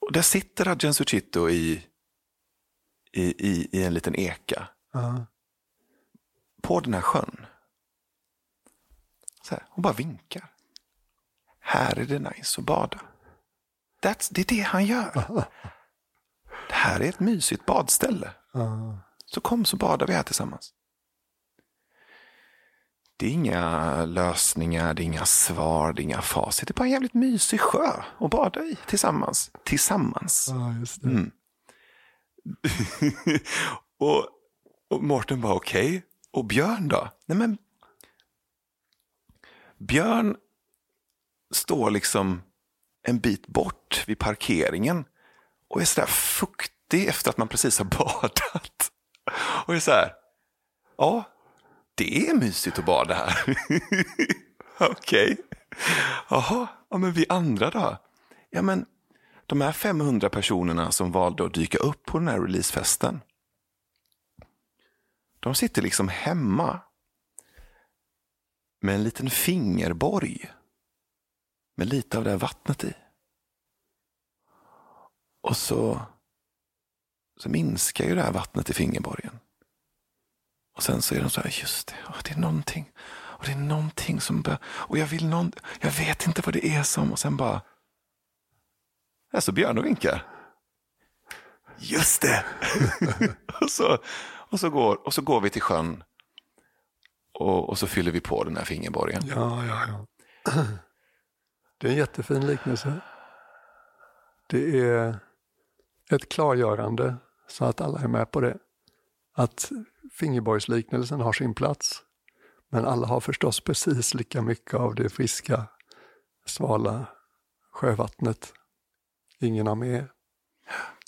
Och där sitter Adjan Suchito i, i, i, i en liten eka Ja. på den här sjön. Så här, hon bara vinkar. Här är det nice att bada. That's, det är det han gör. Det här är ett mysigt badställe. Så kom så badar vi här tillsammans. Det är inga lösningar, det är inga svar, det är inga facit. Det är bara en jävligt mysig sjö att bada i tillsammans. Tillsammans. ja, just det. Mm. och, och Mårten bara okej. Och Björn då? Nej men. Björn står liksom en bit bort vid parkeringen och är sådär fuktig efter att man precis har badat. Och är så här, ja, det är mysigt att bada här. Okej. Jaha, ja, men vi andra då? Ja, men de här 500 personerna som valde att dyka upp på den här releasefesten. De sitter liksom hemma med en liten fingerborg med lite av det här vattnet i. Och så, så minskar ju det här vattnet i fingerborgen. Och sen så är de så här, just det, det är någonting. Och det är någonting som börjar, och jag vill någon, jag vet inte vad det är som, och sen bara, här så Björn och vinkar. Just det! och, så, och, så går, och så går vi till sjön och, och så fyller vi på den här fingerborgen. Ja, ja, ja. Det är en jättefin liknelse. Det är ett klargörande så att alla är med på det. Att fingerborgsliknelsen har sin plats. Men alla har förstås precis lika mycket av det friska, svala sjövattnet. Ingen har mer.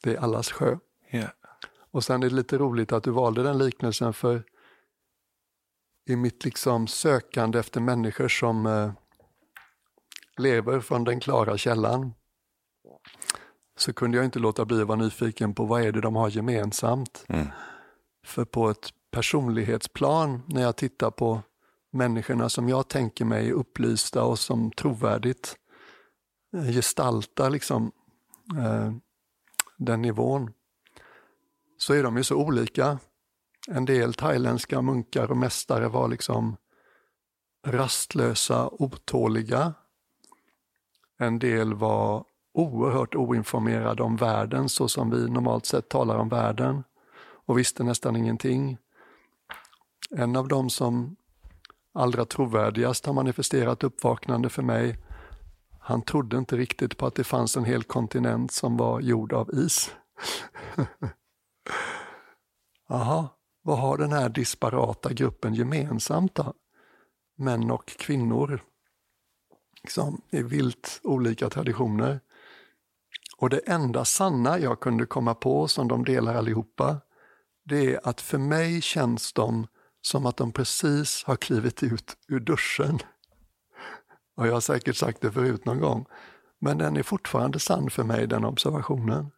Det är allas sjö. Ja. Och sen är det lite roligt att du valde den liknelsen för i mitt liksom sökande efter människor som eh, lever från den klara källan så kunde jag inte låta bli att vara nyfiken på vad är det de har gemensamt. Mm. För på ett personlighetsplan, när jag tittar på människorna som jag tänker mig är upplysta och som trovärdigt eh, gestaltar liksom, eh, den nivån, så är de ju så olika. En del thailändska munkar och mästare var liksom rastlösa, otåliga. En del var oerhört oinformerade om världen så som vi normalt sett talar om världen och visste nästan ingenting. En av dem som allra trovärdigast har manifesterat uppvaknande för mig, han trodde inte riktigt på att det fanns en hel kontinent som var gjord av is. Jaha, vad har den här disparata gruppen gemensamt då? Män och kvinnor liksom, i vilt olika traditioner. Och det enda sanna jag kunde komma på som de delar allihopa, det är att för mig känns de som att de precis har klivit ut ur duschen. Och jag har säkert sagt det förut någon gång, men den är fortfarande sann för mig, den observationen.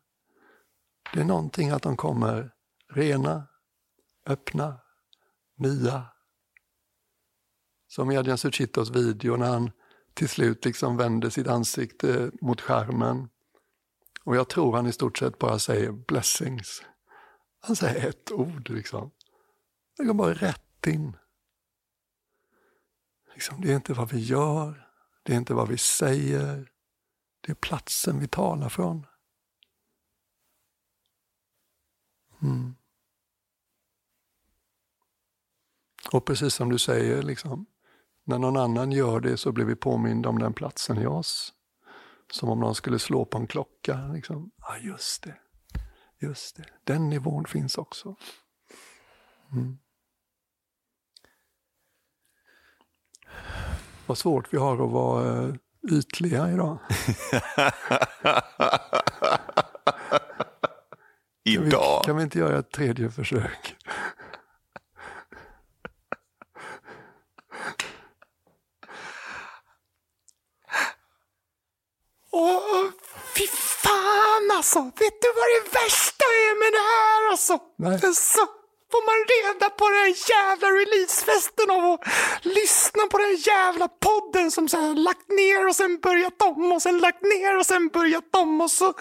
Det är någonting att de kommer rena, öppna, nya. Som i Adrian Suchitos video när han till slut liksom vänder sitt ansikte mot skärmen. Och jag tror han i stort sett bara säger blessings. Han säger ett ord liksom. Det går bara rätt in. Liksom, det är inte vad vi gör, det är inte vad vi säger, det är platsen vi talar från. Mm. Och precis som du säger, liksom, när någon annan gör det så blir vi påminda om den platsen i oss. Som om någon skulle slå på en klocka. Liksom. Ja, just det. Just det. Den nivån finns också. Mm. Vad svårt vi har att vara uh, ytliga idag. idag? Kan vi, kan vi inte göra ett tredje försök? Åh, fy fan alltså! Vet du vad det värsta är med det här alltså? Nej. Så får man reda på den jävla releasefesten av att lyssna på den jävla podden som så här lagt ner och sen börjat om och sen lagt ner och sen börjat om och så,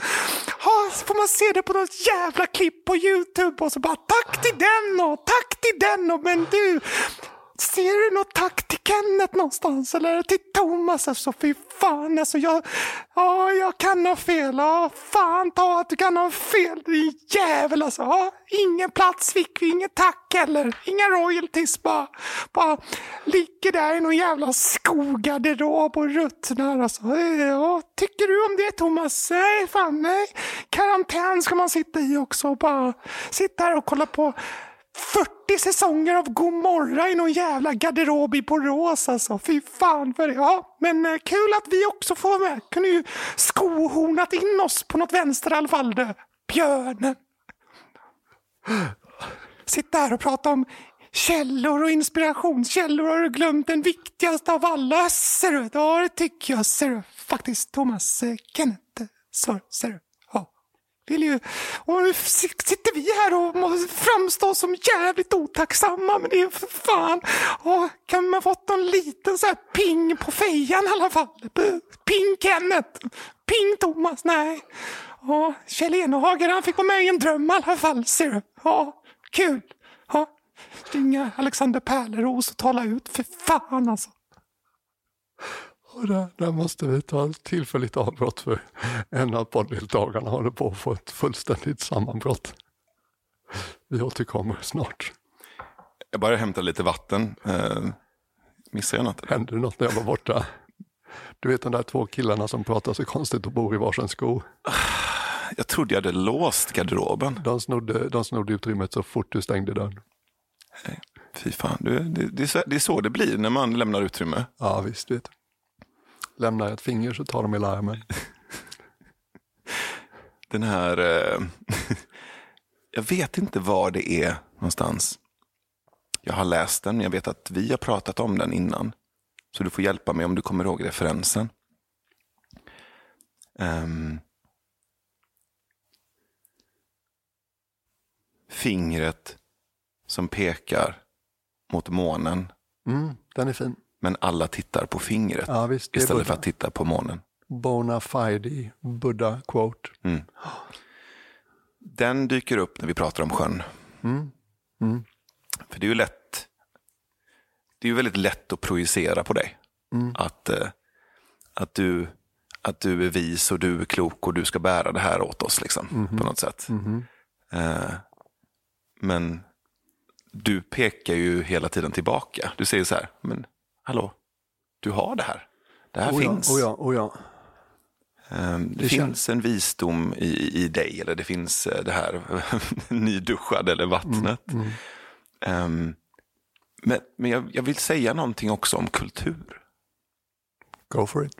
ja, så får man se det på något jävla klipp på Youtube och så bara tack till den och tack till den och men du Ser du något tack till Kenneth någonstans eller till Thomas? Alltså fy fan alltså jag, ja, jag kan ha fel. Ja, fan ta att du kan ha fel din jävel alltså. Ja, ingen plats fick vi, inget tack heller. Inga royalties bara. Bara ligger där i någon jävla skogarderob och ruttnar alltså. Eh, ja, tycker du om det Thomas? Nej, fan nej. Karantän ska man sitta i också och bara sitta här och kolla på 40 säsonger av Gomorra i någon jävla garderob i Borås alltså. Fy fan för det. Ja, men eh, kul att vi också får vara med. Kunde ju skohornat in oss på något vänster i alla fall. du. Björnen. Sitta här och prata om källor och inspirationskällor. Har du glömt den viktigaste av alla? Ser du? Ja, det tycker jag. Ser du? Faktiskt Thomas eh, Kenneth. Eh, Så, ser du? Vill ju... Och nu sitter vi här och måste framstå som jävligt otacksamma. Men det är för fan... Ja, kan man fått någon liten så här ping på fejan i alla fall? Ping Kenneth. Ping Thomas. Nej. Ja, Kjell Enhager han fick vara med i en dröm i alla fall. Ser du? Ja, kul. Ja, ringa Alexander Pärleros och tala ut. För fan alltså. Och där, där måste vi ta ett tillfälligt avbrott för en av podddeltagarna håller på att få ett fullständigt sammanbrott. Vi återkommer snart. Jag bara hämtar lite vatten. Eh, missar jag något? Hände något när jag var borta? Du vet de där två killarna som pratar så konstigt och bor i varsin sko. Jag trodde jag hade låst garderoben. De snodde, de snodde utrymmet så fort du stängde dörren. Fy fan, det, det, det, är så, det är så det blir när man lämnar utrymme. Ja visst vet du. Lämnar jag ett finger så tar de i larmen. Den här, eh, jag vet inte var det är någonstans. Jag har läst den, men jag vet att vi har pratat om den innan. Så du får hjälpa mig om du kommer ihåg referensen. Ehm. fingret som pekar mot månen. Mm, den är fin. Men alla tittar på fingret Ja, visst, istället för Buddha. att titta på månen. Bona fide Buddha quote. Mm. Den dyker upp när vi pratar om sjön. Mm. Mm. För det är ju lätt. Det är ju väldigt lätt att projicera på dig. Mm. Att, eh, att, du, att du är vis och du är klok och du ska bära det här åt oss. Liksom, Mhm. På något sätt. Eh, men du pekar ju hela tiden tillbaka. Du säger så här, men hallå, du har det här. Det här Oh ja, finns. oh ja, oh ja. Ehm, Det, Det finns en visdom i, i dig, eller det finns eh, det här nyduschade eller vattnet. Mm. Ehm, men men jag, jag vill säga någonting också om kultur. Go for it.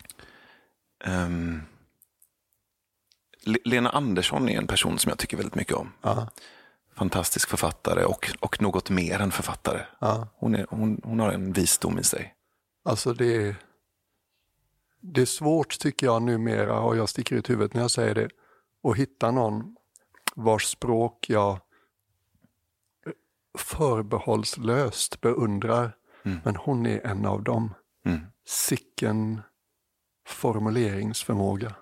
Le- Lena Andersson är en person som jag tycker väldigt mycket om. Ja, Fantastisk författare och, och något mer än författare. ja. Hon, är, hon, hon har en visdom i sig. Alltså det är, det är svårt tycker jag numera, och jag sticker ut huvudet när jag säger det, att hitta någon vars språk jag förbehållslöst beundrar Men hon är en av dem. Mm. Sicken formuleringsförmåga.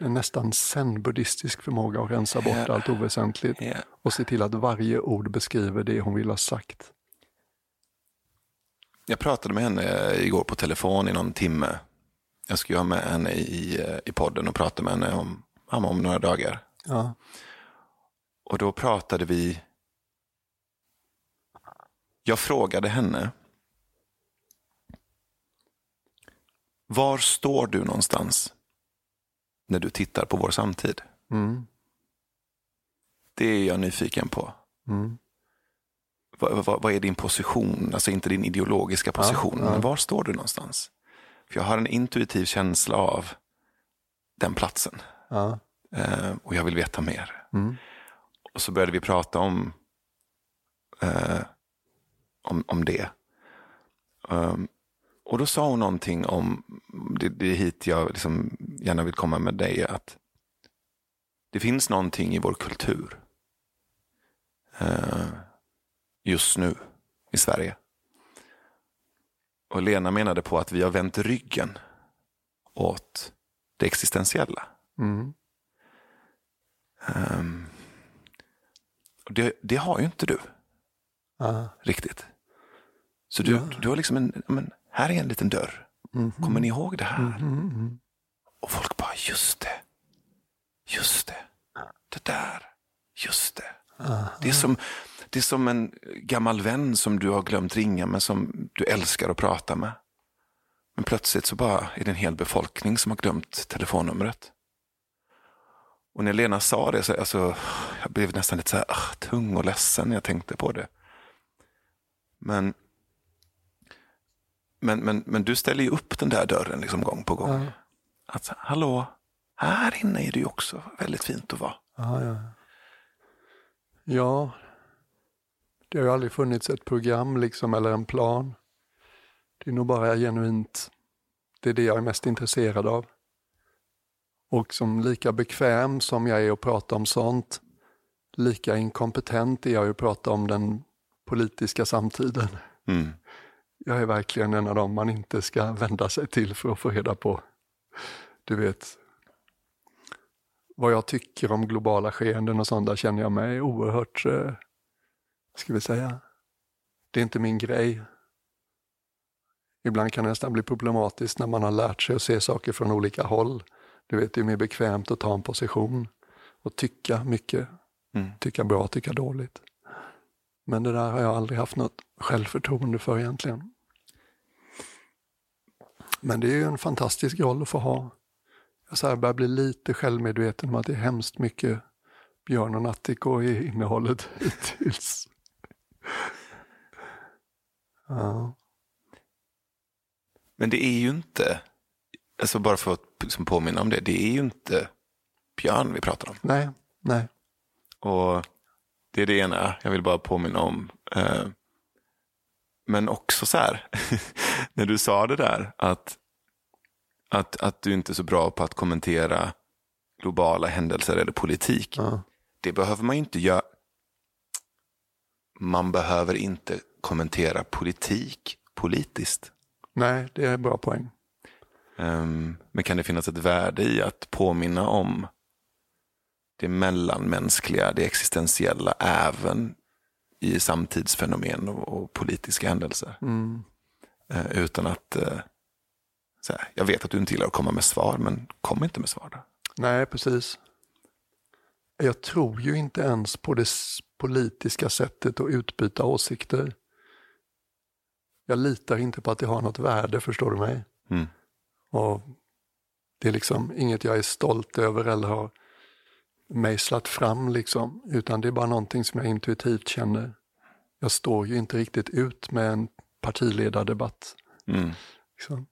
En nästan zen-buddhistisk förmåga att rensa bort Ja. allt oväsentligt Ja. och se till att varje ord beskriver det hon vill ha sagt. Jag pratade med henne igår på telefon i någon timme. Jag ju ha med henne i, i podden och prata med henne om, om några dagar. Ja, Och då pratade vi. Jag frågade henne. Var står du någonstans när du tittar på vår samtid? mm, Det är jag nyfiken på. mm, Vad, vad, vad är din position? Alltså inte din ideologiska position, ja. men var står du någonstans? För jag har en intuitiv känsla av den platsen. ja, Eh, och jag vill veta mer. mm, Och så började vi prata om, eh, om, om det. Um, och då sa hon någonting om, det, det är hit jag liksom gärna vill komma med dig, att det finns någonting i vår kultur eh, just nu i Sverige. Och Lena menade på att vi har vänt ryggen åt det existentiella. mm, och det, det har ju inte du ja, riktigt. Så du, du har liksom en, men här är en liten dörr. mm, Kommer ni ihåg det här? mm, mm, Och folk bara, just det. Just det. Det där. Just det. Det är, som, det är som en gammal vän som du har glömt ringa men som du älskar att prata med. Men plötsligt så bara är det en hel befolkning som har glömt telefonnumret. Och när Lena sa det så alltså, jag blev nästan lite så här, tung och ledsen när jag tänkte på det. Men, men, men, men du ställer ju upp den där dörren liksom gång på gång. Ja. Att, hallå, här inne är det ju också väldigt fint att vara. ja, ja. Ja, det har ju aldrig funnits ett program liksom eller en plan. Det är nog bara genuint, det är det jag är mest intresserad av. Och som lika bekväm som jag är att prata om sånt, lika inkompetent är jag att prata om den politiska samtiden. Mm. Jag är verkligen en av dem man inte ska vända sig till för att få reda på, du vet, vad jag tycker om globala skeenden och sånt. Där känner jag mig oerhört, eh, ska vi säga, det är inte min grej. Ibland kan det nästan bli problematiskt när man har lärt sig att se saker från olika håll. Du vet, det är mer bekvämt att ta en position och tycka mycket. Mm. Tycka bra, tycka dåligt. Men det där har jag aldrig haft något självförtroende för egentligen. Men det är ju en fantastisk roll att få ha. Jag så här börjar bli lite självmedveten om att det är hemskt mycket Björn och Nattiko i innehållet hittills. Ja. Men det är ju inte, alltså bara för att liksom påminna om det, det är ju inte Björn vi pratar om. Nej, nej. Och det är det ena jag vill bara påminna om. Eh, Men också så här, när du sa det där, att, att, att du inte är så bra på att kommentera globala händelser eller politik. Ja. Det behöver man ju inte göra. Man behöver inte kommentera politik politiskt. Nej, det är en bra poäng. Ehm, men kan det finnas ett värde i att påminna om det mellanmänskliga, det existentiella, även i samtidsfenomen och, och politiska händelser? Mm. Eh, utan att, eh, här, jag vet att du inte gillar att komma med svar, men kom inte med svar då. Nej, precis. Jag tror ju inte ens på det politiska sättet att utbyta åsikter. Jag litar inte på att det har något värde, förstår du mig? Mm. Och det är liksom inget jag är stolt över eller har mejslat fram, liksom, utan det är bara någonting som jag intuitivt känner. Jag står ju inte riktigt ut med en partiledardebatt. Mm. Liksom.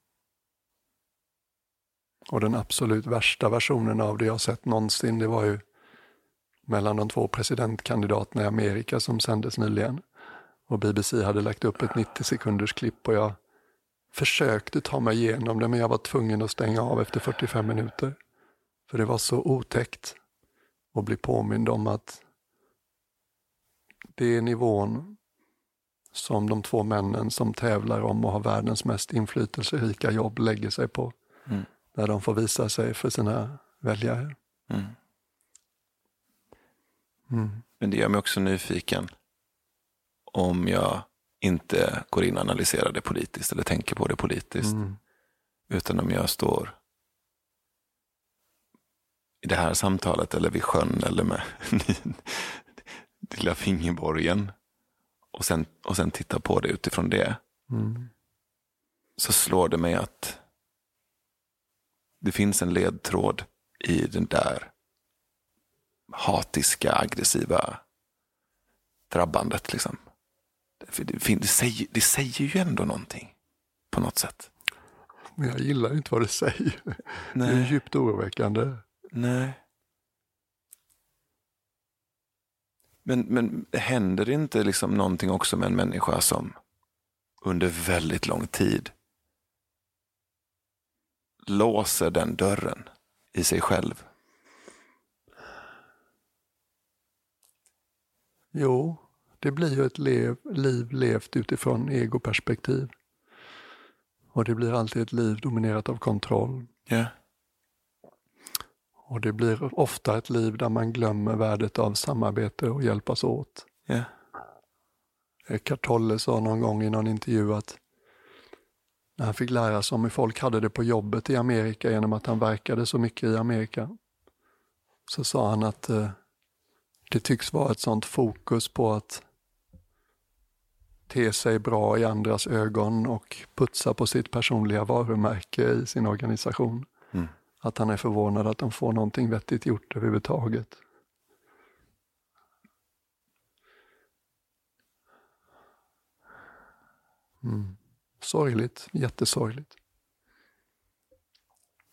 Och den absolut värsta versionen av det jag sett någonsin, det var ju mellan de två presidentkandidaterna i Amerika som sändes nyligen. Och BBC hade lagt upp ett 90 sekunders klipp och jag försökte ta mig igenom det men jag var tvungen att stänga av efter 45 minuter. För det var så otäckt att bli påmind om att det är nivån som de två männen som tävlar om att ha världens mest inflytelserika jobb lägger sig på. Mm. Där de får visa sig för sina väljare. Mm. Mm. Men det gör mig också nyfiken om jag inte går in och analyserar det politiskt eller tänker på det politiskt. Mm. Utan om jag står i det här samtalet eller vid sjön eller med lilla fingerborgen och sen, och sen tittar på det utifrån det. Mm. Så slår det mig att det finns en ledtråd i den där hatiska, aggressiva drabbandet. Liksom. Det, det, säger, det säger ju ändå någonting på något sätt. Men jag gillar inte vad det säger. Det är djupt oroväckande. Nej. Men, men händer det inte liksom någonting också med en människa som under väldigt lång tid låser den dörren i sig själv? Jo, det blir ju ett lev, liv levt utifrån egoperspektiv. Och det blir alltid ett liv dominerat av kontroll. Ja. Och det blir ofta ett liv där man glömmer värdet av samarbete och hjälpas åt. Ja. Eckart Tolle sa någon gång i någon intervju att när han fick lära sig om hur folk hade det på jobbet i Amerika genom att han verkade så mycket i Amerika, så sa han att eh, det tycks vara ett sånt fokus på att te sig bra i andras ögon och putsa på sitt personliga varumärke i sin organisation. Mm. Att han är förvånad att de får någonting vettigt gjort överhuvudtaget. Mm. Sorgligt, jättesorgligt.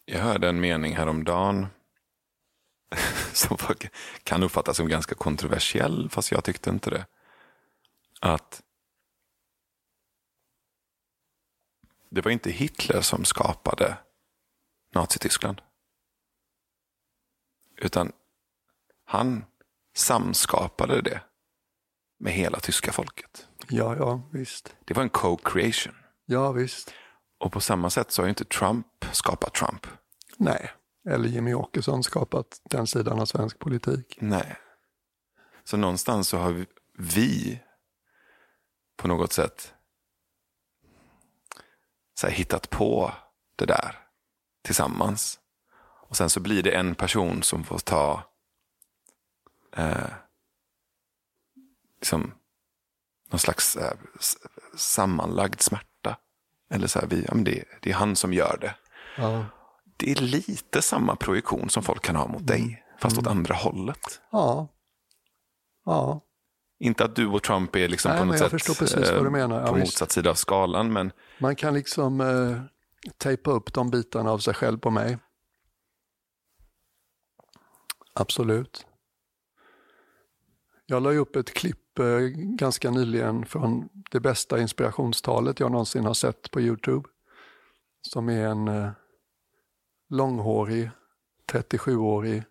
Jag hörde en mening häromdagen som kan uppfattas som ganska kontroversiell, fast jag tyckte inte det. Att det var inte Hitler som skapade Nazityskland. Utan han samskapade det med hela tyska folket. Ja, ja, visst. Det var en co-creation. Ja, visst. Och på samma sätt så har ju inte Trump skapat Trump. Nej, eller Jimmy Åkesson skapat den sidan av svensk politik. Nej. Så någonstans så har vi, på något sätt så här, hittat på det där tillsammans. Och sen så blir det en person som får ta eh, liksom, någon slags eh, sammanlagd smärta. Eller så här, vi, ja, men det, det är han som gör det. Ja, Det är lite samma projektion som folk kan ha mot dig, fast åt andra hållet. ja. ja. Inte att du och Trump är liksom Nej, på något jag sätt förstår precis vad du eh, menar. Ja, på visst. motsatt sida av skalan, men Man kan liksom eh, tejpa upp de bitarna av sig själv på mig. Absolut. Jag la upp ett klipp eh, ganska nyligen från det bästa inspirationstalet jag någonsin har sett på Youtube. Som är en eh, långhårig, 37-årig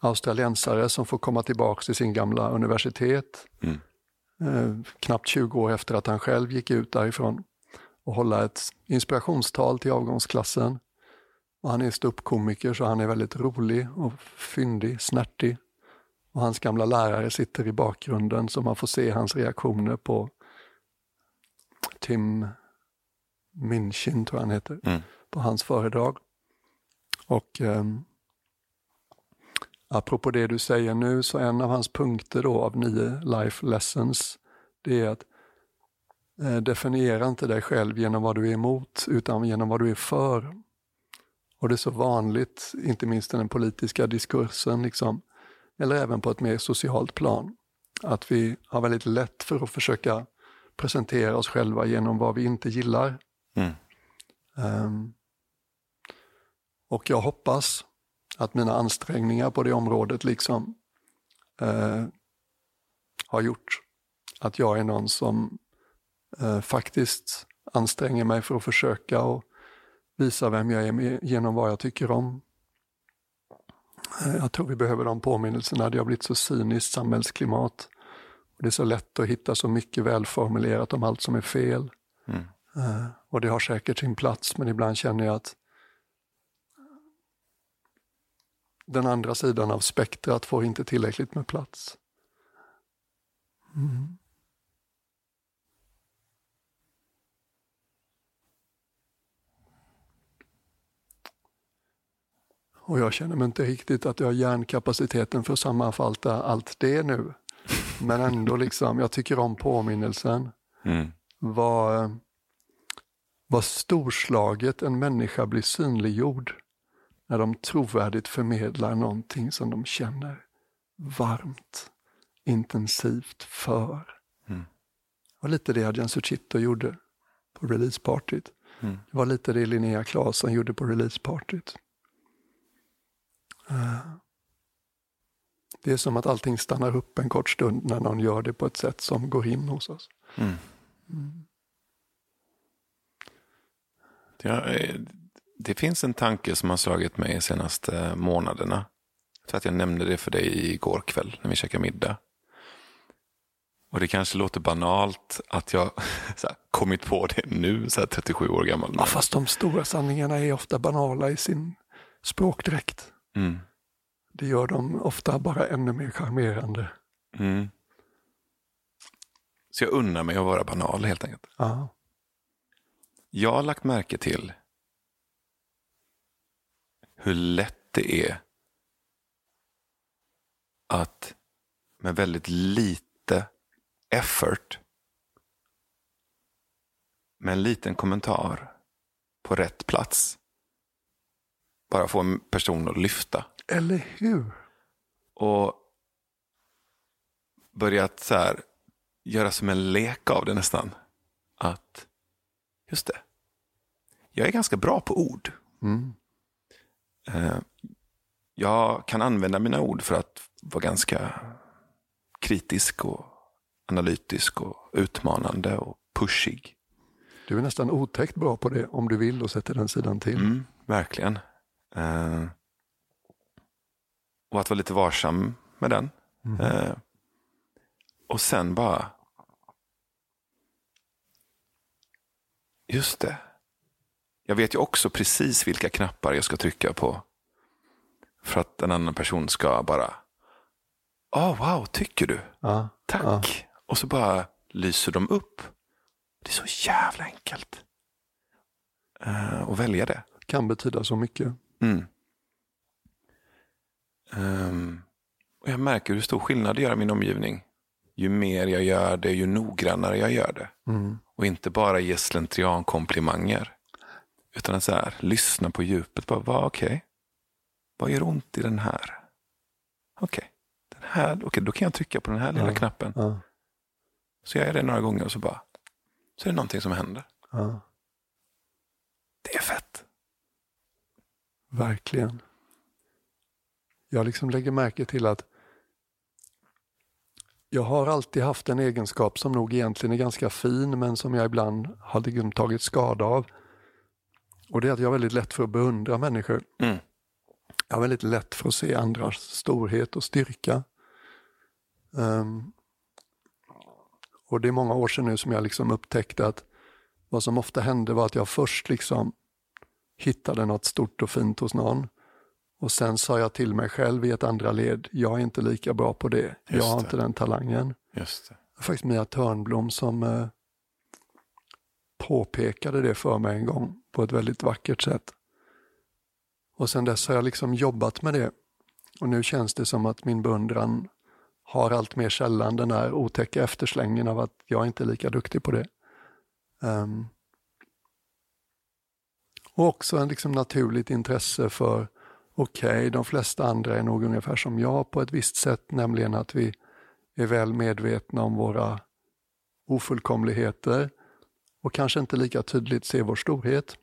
australiensare som får komma tillbaka till sin gamla universitet. Mm. Eh, knappt 20 år efter att han själv gick ut därifrån och hålla ett inspirationstal till avgångsklassen. Och han är ståuppkomiker så han är väldigt rolig och fyndig, snärtig. Och hans gamla lärare sitter i bakgrunden så man får se hans reaktioner på Tim Minchin, tror jag han heter, Mm. på hans föredrag. Och um, apropå det du säger nu, så en av hans punkter då av nio life lessons, det är att eh, definiera inte dig själv genom vad du är emot, utan genom vad du är för. Och det är så vanligt, inte minst i den politiska diskursen, liksom, eller även på ett mer socialt plan, att vi har väldigt lätt för att försöka presentera oss själva genom vad vi inte gillar. Mm. Ehm, och jag hoppas att mina ansträngningar på det området liksom eh, har gjort att jag är någon som eh, faktiskt anstränger mig för att försöka och visa vem jag är genom vad jag tycker om. Eh, jag tror vi behöver de påminnelserna. Det har blivit så cyniskt samhällsklimat. Och det är så lätt att hitta så mycket välformulerat om allt som är fel. Mm. Eh, och det har säkert sin plats, men ibland känner jag att den andra sidan av spektrat får inte tillräckligt med plats. Mm. Och jag känner mig inte riktigt att jag har hjärnkapaciteten för att sammanfatta allt det nu. Men ändå, liksom, jag tycker om påminnelsen. Mm. Vad, vad storslaget en människa blir synliggjord när de trovärdigt förmedlar någonting som de känner varmt, intensivt för. Mm. Det var lite det Adrian Suchito gjorde på releasepartyt. Mm. Det var lite det Linnea Claesson gjorde på releasepartyt. Det är som att allting stannar upp en kort stund när någon gör det på ett sätt som går in hos oss. Mm. Mm. Ja, eh, det finns en tanke som har slagit mig de senaste månaderna. Jag tror att jag nämnde det för dig igår kväll när vi käkade middag. Och det kanske låter banalt att jag här, kommit på det nu, så här 37 år gammal. Ja, fast de stora sanningarna är ofta banala i sin språkdräkt. Mm. Det gör dem ofta bara ännu mer charmerande. Mm. Så jag unnar mig att vara banal helt enkelt. Ja. Jag har lagt märke till hur lätt det är att med väldigt lite effort med en liten kommentar på rätt plats bara få en person att lyfta. Eller hur? Och börjat så här, göra som en lek av det nästan. Att, just det, jag är ganska bra på ord. Mm. Eh, jag kan använda mina ord för att vara ganska kritisk och analytisk och utmanande och pushig. Du är nästan otäckt bra på det om du vill och sätter den sidan till. Mm, verkligen. Eh, och att vara lite varsam med den. Mm. Eh, och sen bara... Just det. Jag vet ju också precis vilka knappar jag ska trycka på. För att en annan person ska bara... Oh, wow, tycker du? Ja. Tack. Och så bara lyser de upp. Det är så jävla enkelt. Uh, att välja det. Kan betyda så mycket. Mm. Um, och jag märker hur stor skillnad det gör i min omgivning. Ju mer jag gör det, ju noggrannare jag gör det. Mm. Och inte bara ge slentrian-komplimanger. Utan att så här, lyssna på djupet. Bara, vad, okay. vad gör ont i den här? Okej, okay. här, okay, då kan jag trycka på den här lilla Ja. knappen. Ja. Så gör jag det några gånger och så bara, så är det någonting som händer. Ja. Det är fett. Verkligen. Jag liksom lägger märke till att jag har alltid haft en egenskap som nog egentligen är ganska fin men som jag ibland har liksom tagit skada av. Och det är att jag har väldigt lätt för att beundra människor. Mm. Jag har väldigt lätt för att se andras storhet och styrka. Ehm, och det är många år sedan nu som jag liksom upptäckte att vad som ofta hände var att jag först liksom hittade något stort och fint hos någon. Och sen sa jag till mig själv i ett andra led, jag är inte lika bra på det. jag Just har det. inte den talangen. Just det. Det var faktiskt Mia Törnblom som eh, påpekade det för mig en gång på ett väldigt vackert sätt. Och sen dess har jag liksom jobbat med det. Och nu känns det som att min beundran har allt mer sällan den här otäcka efterslängen av att jag inte är lika duktig på det. Ehm, och också en liksom naturligt intresse för, okej, de flesta andra är nog ungefär som jag på ett visst sätt, nämligen att vi är väl medvetna om våra ofullkomligheter och kanske inte lika tydligt ser vår storhet.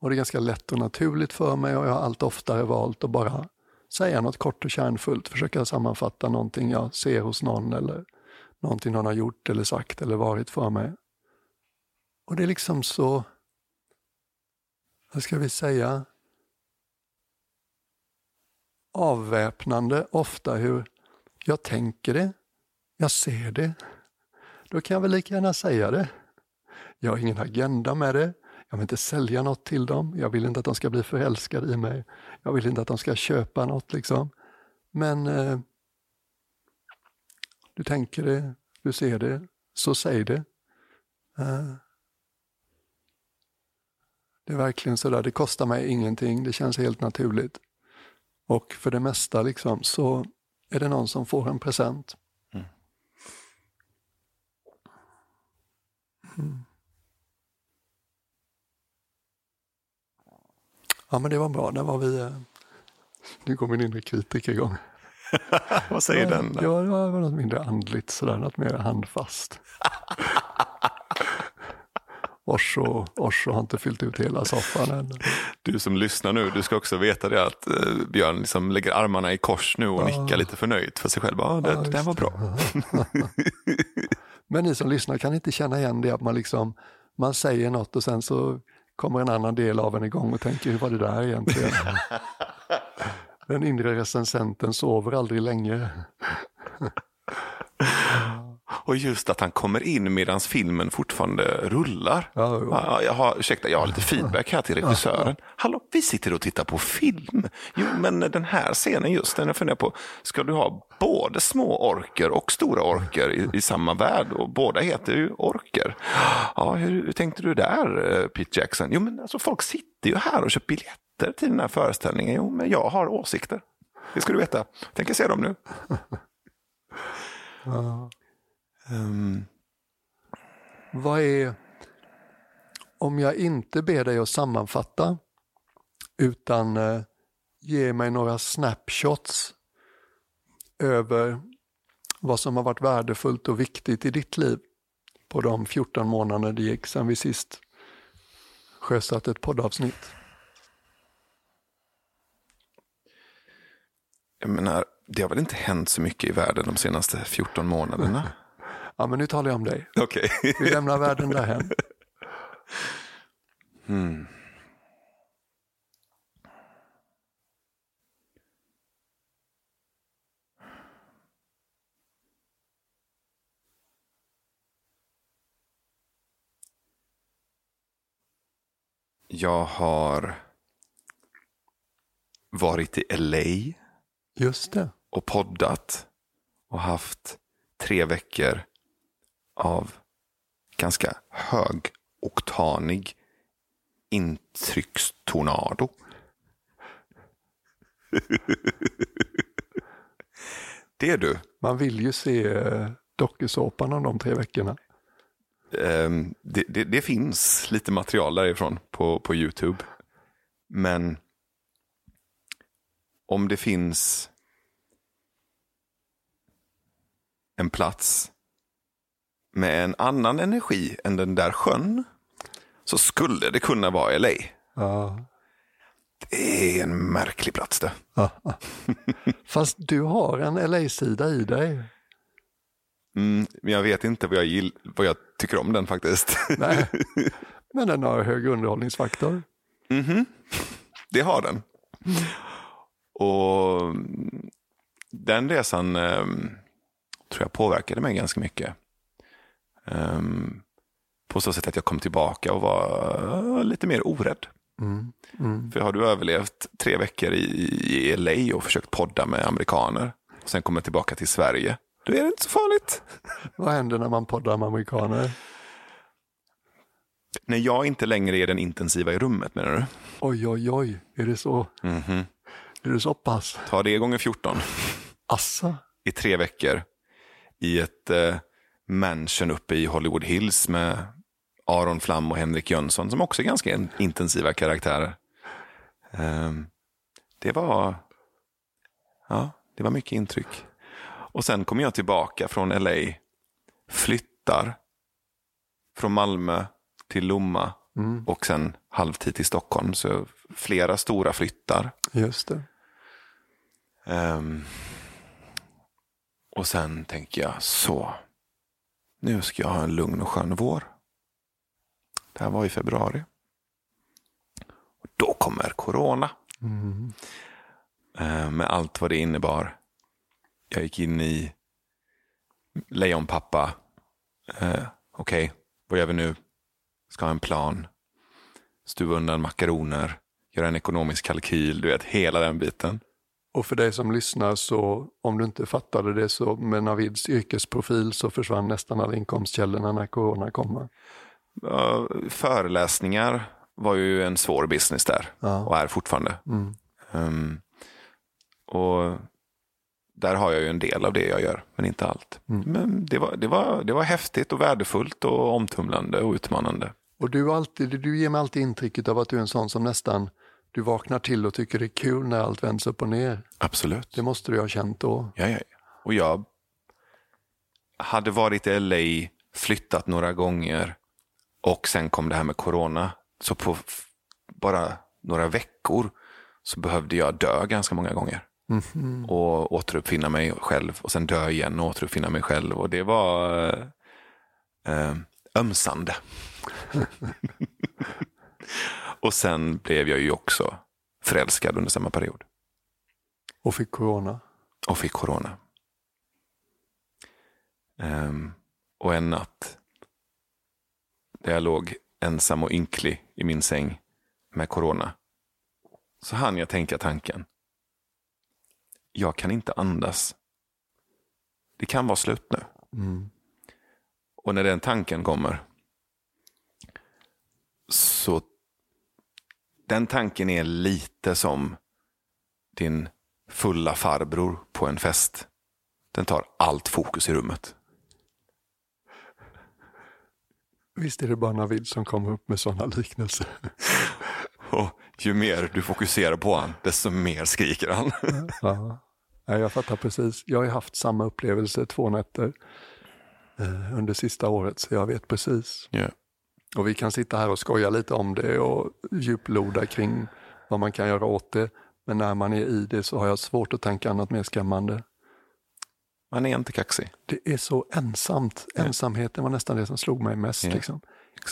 Och det är ganska lätt och naturligt för mig och jag har allt oftare valt att bara säga något kort och kärnfullt, försöka sammanfatta någonting jag ser hos någon eller någonting någon har gjort eller sagt eller varit för mig. Och det är liksom så, vad ska vi säga, avväpnande ofta hur jag tänker det, jag ser det. Då kan jag väl lika gärna säga det. Jag har ingen agenda med det. Jag vill inte sälja något till dem. Jag vill inte att de ska bli förälskade i mig. Jag vill inte att de ska köpa något liksom. Men eh, du tänker det, du ser det, så säg det. Eh, det är verkligen sådär, det kostar mig ingenting, det känns helt naturligt. Och för det mesta liksom så är det någon som får en present. Mm. Ja men det var bra, där var vi... eh, Nu går min inre kritiker igång. Vad säger ja, den? Ja, det var något mindre andligt sådär, något mer handfast. Orso, Orso har inte fyllt ut hela soffan än. Du som lyssnar nu, du ska också veta det att eh, Björn liksom lägger armarna i kors nu och nickar lite förnöjt för sig själv. Ja, det, Ja, det där var bra. Men ni som lyssnar kan inte känna igen det att man liksom, man säger något och sen så kommer en annan del av en igång och tänker hur var det där egentligen? Den inre recensenten sover aldrig länge. Och just att han kommer in medan filmen fortfarande rullar. Ja. Ja, jag har, ursäkta, jag har lite feedback här till regissören. Hallå, vi sitter och tittar på film. Jo, men den här scenen just, den jag funderar på, ska du ha både små orker och stora orker i, i samma värld? Och båda heter ju orker. Ja, hur, hur tänkte du där, eh, Pete Jackson? Jo, men alltså folk sitter ju här och köper biljetter till den här föreställningen. Jo, men jag har åsikter. Det ska du veta. Tänker se dem nu. Ehm, Vad är, om jag inte ber dig att sammanfatta, utan eh, ge mig några snapshots över vad som har varit värdefullt och viktigt i ditt liv på de 14 månader det gick sedan vi sist sjösatte ett poddavsnitt. jag menar, det har väl inte hänt så mycket i världen de senaste 14 månaderna? Ja, men nu talar jag om dig. Okej. Vi lämnar världen därhen. Mm. Jag har varit i LA Just det. och poddat och haft tre veckor av ganska högoktanig intryckstornado. Det är du. Man vill ju se eh, dokusåpan om de tre veckorna. Ehm, det, det, det finns lite material därifrån på, på YouTube. Men om det finns en plats med en annan energi än den där sjön så skulle det kunna vara LA. Ja. Det är en märklig plats det. Fast du har en LA-sida i dig. Mm, men jag vet inte vad jag, gill, vad jag tycker om den faktiskt. Nej. Men den har hög underhållningsfaktor. Mhm. Det har den. Och mm, den resan ehm, tror jag påverkade mig ganska mycket. Ehm, på så sätt att jag kom tillbaka och var eh, lite mer orädd. Mm. Mm. För har du överlevt tre veckor i, i LA och försökt podda med amerikaner och sen kommer tillbaka till Sverige, då är det inte så farligt. Vad händer när man poddar med amerikaner? När jag inte längre är den intensiva i rummet menar du? Oj, oj, oj, är det så? Mhm. Är det så pass? Ta det gånger 14 Assa? i tre veckor i ett eh, mansion uppe i Hollywood Hills med Aron Flam och Henrik Jönsson som också är ganska in- intensiva karaktärer. Ehm, det var ja, det var mycket intryck. Och sen kom jag tillbaka från LA, flyttar från Malmö till Lomma Mm. och sen halvtid till Stockholm. Så flera stora flyttar. Just det. Ehm, och sen tänker jag så. Nu ska jag ha en lugn och skön vår. Det här var i februari. Och då kommer corona. Mm. med allt vad det innebar. jag gick in i lejonpappa. Eh, Okej, vad gör vi nu? Ska ha en plan. Stuva undan makaroner. Göra en ekonomisk kalkyl. Du vet, hela den biten. Och för dig som lyssnar så, om du inte fattade det, så med Navids yrkesprofil så försvann nästan alla inkomstkällorna när corona kom. Ja, föreläsningar var ju en svår business där Ja. och är fortfarande. Mm. Ehm, och där har jag ju en del av det jag gör, men inte allt. Mm. Men det var, det, var, det var häftigt och värdefullt och omtumlande och utmanande. Och du, alltid, du ger mig alltid intrycket av att du är en sån som nästan, du vaknar till och tycker det är kul när allt vänds upp och ner. Absolut. Det måste du ha känt då. Ja, ja. Och jag hade varit i LA, flyttat några gånger och sen kom det här med corona. Så på bara några veckor så behövde jag dö ganska många gånger. Mhm. Och återuppfinna mig själv och sen dö igen och återuppfinna mig själv. Och det var eh, eh, ömsande. och sen blev jag ju också förälskad under samma period. Och fick corona. och fick corona. Ehm, och en natt där jag låg ensam och ynklig i min säng med corona så hann jag tänka tanken. Jag kan inte andas. Det kan vara slut nu. Mm. Och när den tanken kommer så den tanken är lite som din fulla farbror på en fest. Den tar allt fokus i rummet. Visst är det bara Navid som kommer upp med sådana liknelser. Och ju mer du fokuserar på han, desto mer skriker han. Ja. Ja, jag fattar precis. Jag har haft samma upplevelse två nätter eh, under sista året, så jag vet precis. Ja. Och vi kan sitta här och skoja lite om det och djuploda kring vad man kan göra åt det. Men när man är i det så har jag svårt att tänka annat mer skrämmande. Man är inte kaxig. Det är så ensamt. Ensamheten var nästan det som slog mig mest. Ja, Liksom.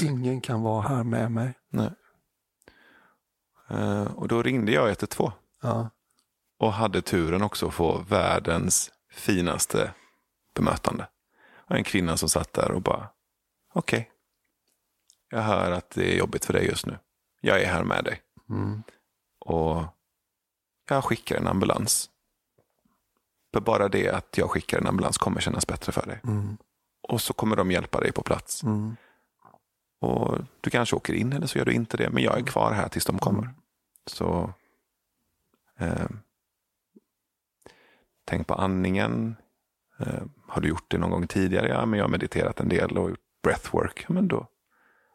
Ingen kan vara här med mig. Nej. Eh, och då ringde jag 112 Ja. och hade turen också att få världens finaste bemötande. Och en kvinna som satt där och bara, okej, jag hör att det är jobbigt för dig just nu. Jag är här med dig. Mm. Och jag skickar en ambulans. För bara det att jag skickar en ambulans kommer kännas bättre för dig. Mm. Och så kommer de hjälpa dig på plats. Mm. Och Du kanske åker in eller så gör du inte det. Men jag är kvar här tills de kommer. Mm. Så eh, tänk på andningen. Eh, har du gjort det någon gång tidigare? Ja, men jag har mediterat en del och gjort breathwork. Ja, men då,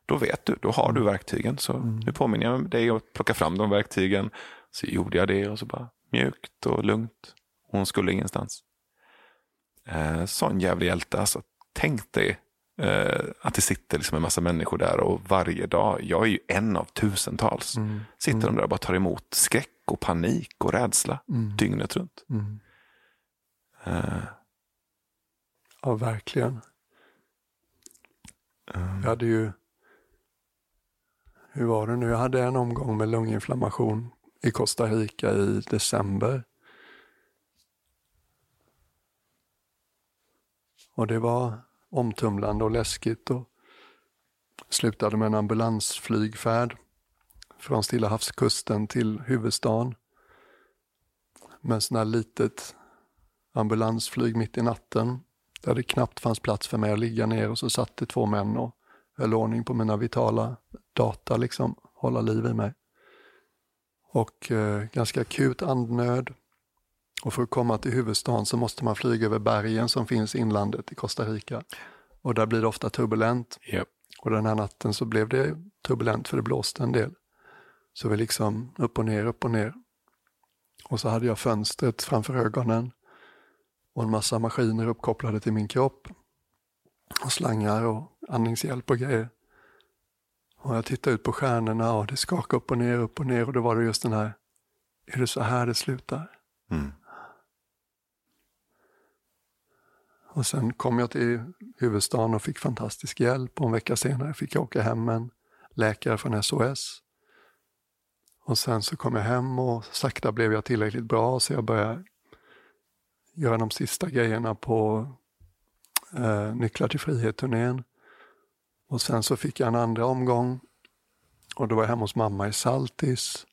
då vet du, då har du verktygen. Så nu påminner jag dig att plocka fram de verktygen. Så gjorde jag det och så bara mjukt och lugnt. Hon skulle ingenstans. Eh, sån jävla hjälte. Alltså, tänk dig eh, att det sitter liksom en massa människor där och varje dag, jag är ju en av tusentals, Mm. sitter de där och bara tar emot skräck och panik och rädsla Mm. dygnet runt. Mm. Eh, Ja, verkligen. um, Jag hade ju, hur var det nu, jag hade en omgång med lunginflammation i Costa Rica i december. Och det var omtumlande och läskigt och slutade med en ambulansflygfärd från Stilla havskusten till huvudstaden. Med sån här litet ambulansflyg mitt i natten där det knappt fanns plats för mig att ligga ner och så satt det två män och höll ordning på mina vitala data, liksom hålla liv i mig. Och eh, ganska akut andnöd. Och för att komma till huvudstaden så måste man flyga över bergen som finns i inlandet i Costa Rica. Och där blir det ofta turbulent. Japp. Och den här natten så blev det turbulent för det blåste en del. Så vi liksom upp och ner, upp och ner. Och så hade jag fönstret framför ögonen och en massa maskiner uppkopplade till min kropp. Och slangar och andningshjälp och grejer. Och jag tittade ut på stjärnorna och det skakade upp och ner, upp och ner och då var det just den här, är det så här det slutar? Mm. Och sen kom jag till huvudstaden och fick fantastisk hjälp och en vecka senare fick jag åka hem med en läkare från SOS. Och sen så kom jag hem och sakta blev jag tillräckligt bra så jag började göra de sista grejerna på eh, Nycklar till frihet-turnén. Och sen så fick jag en andra omgång och då var jag hemma hos mamma i Saltis.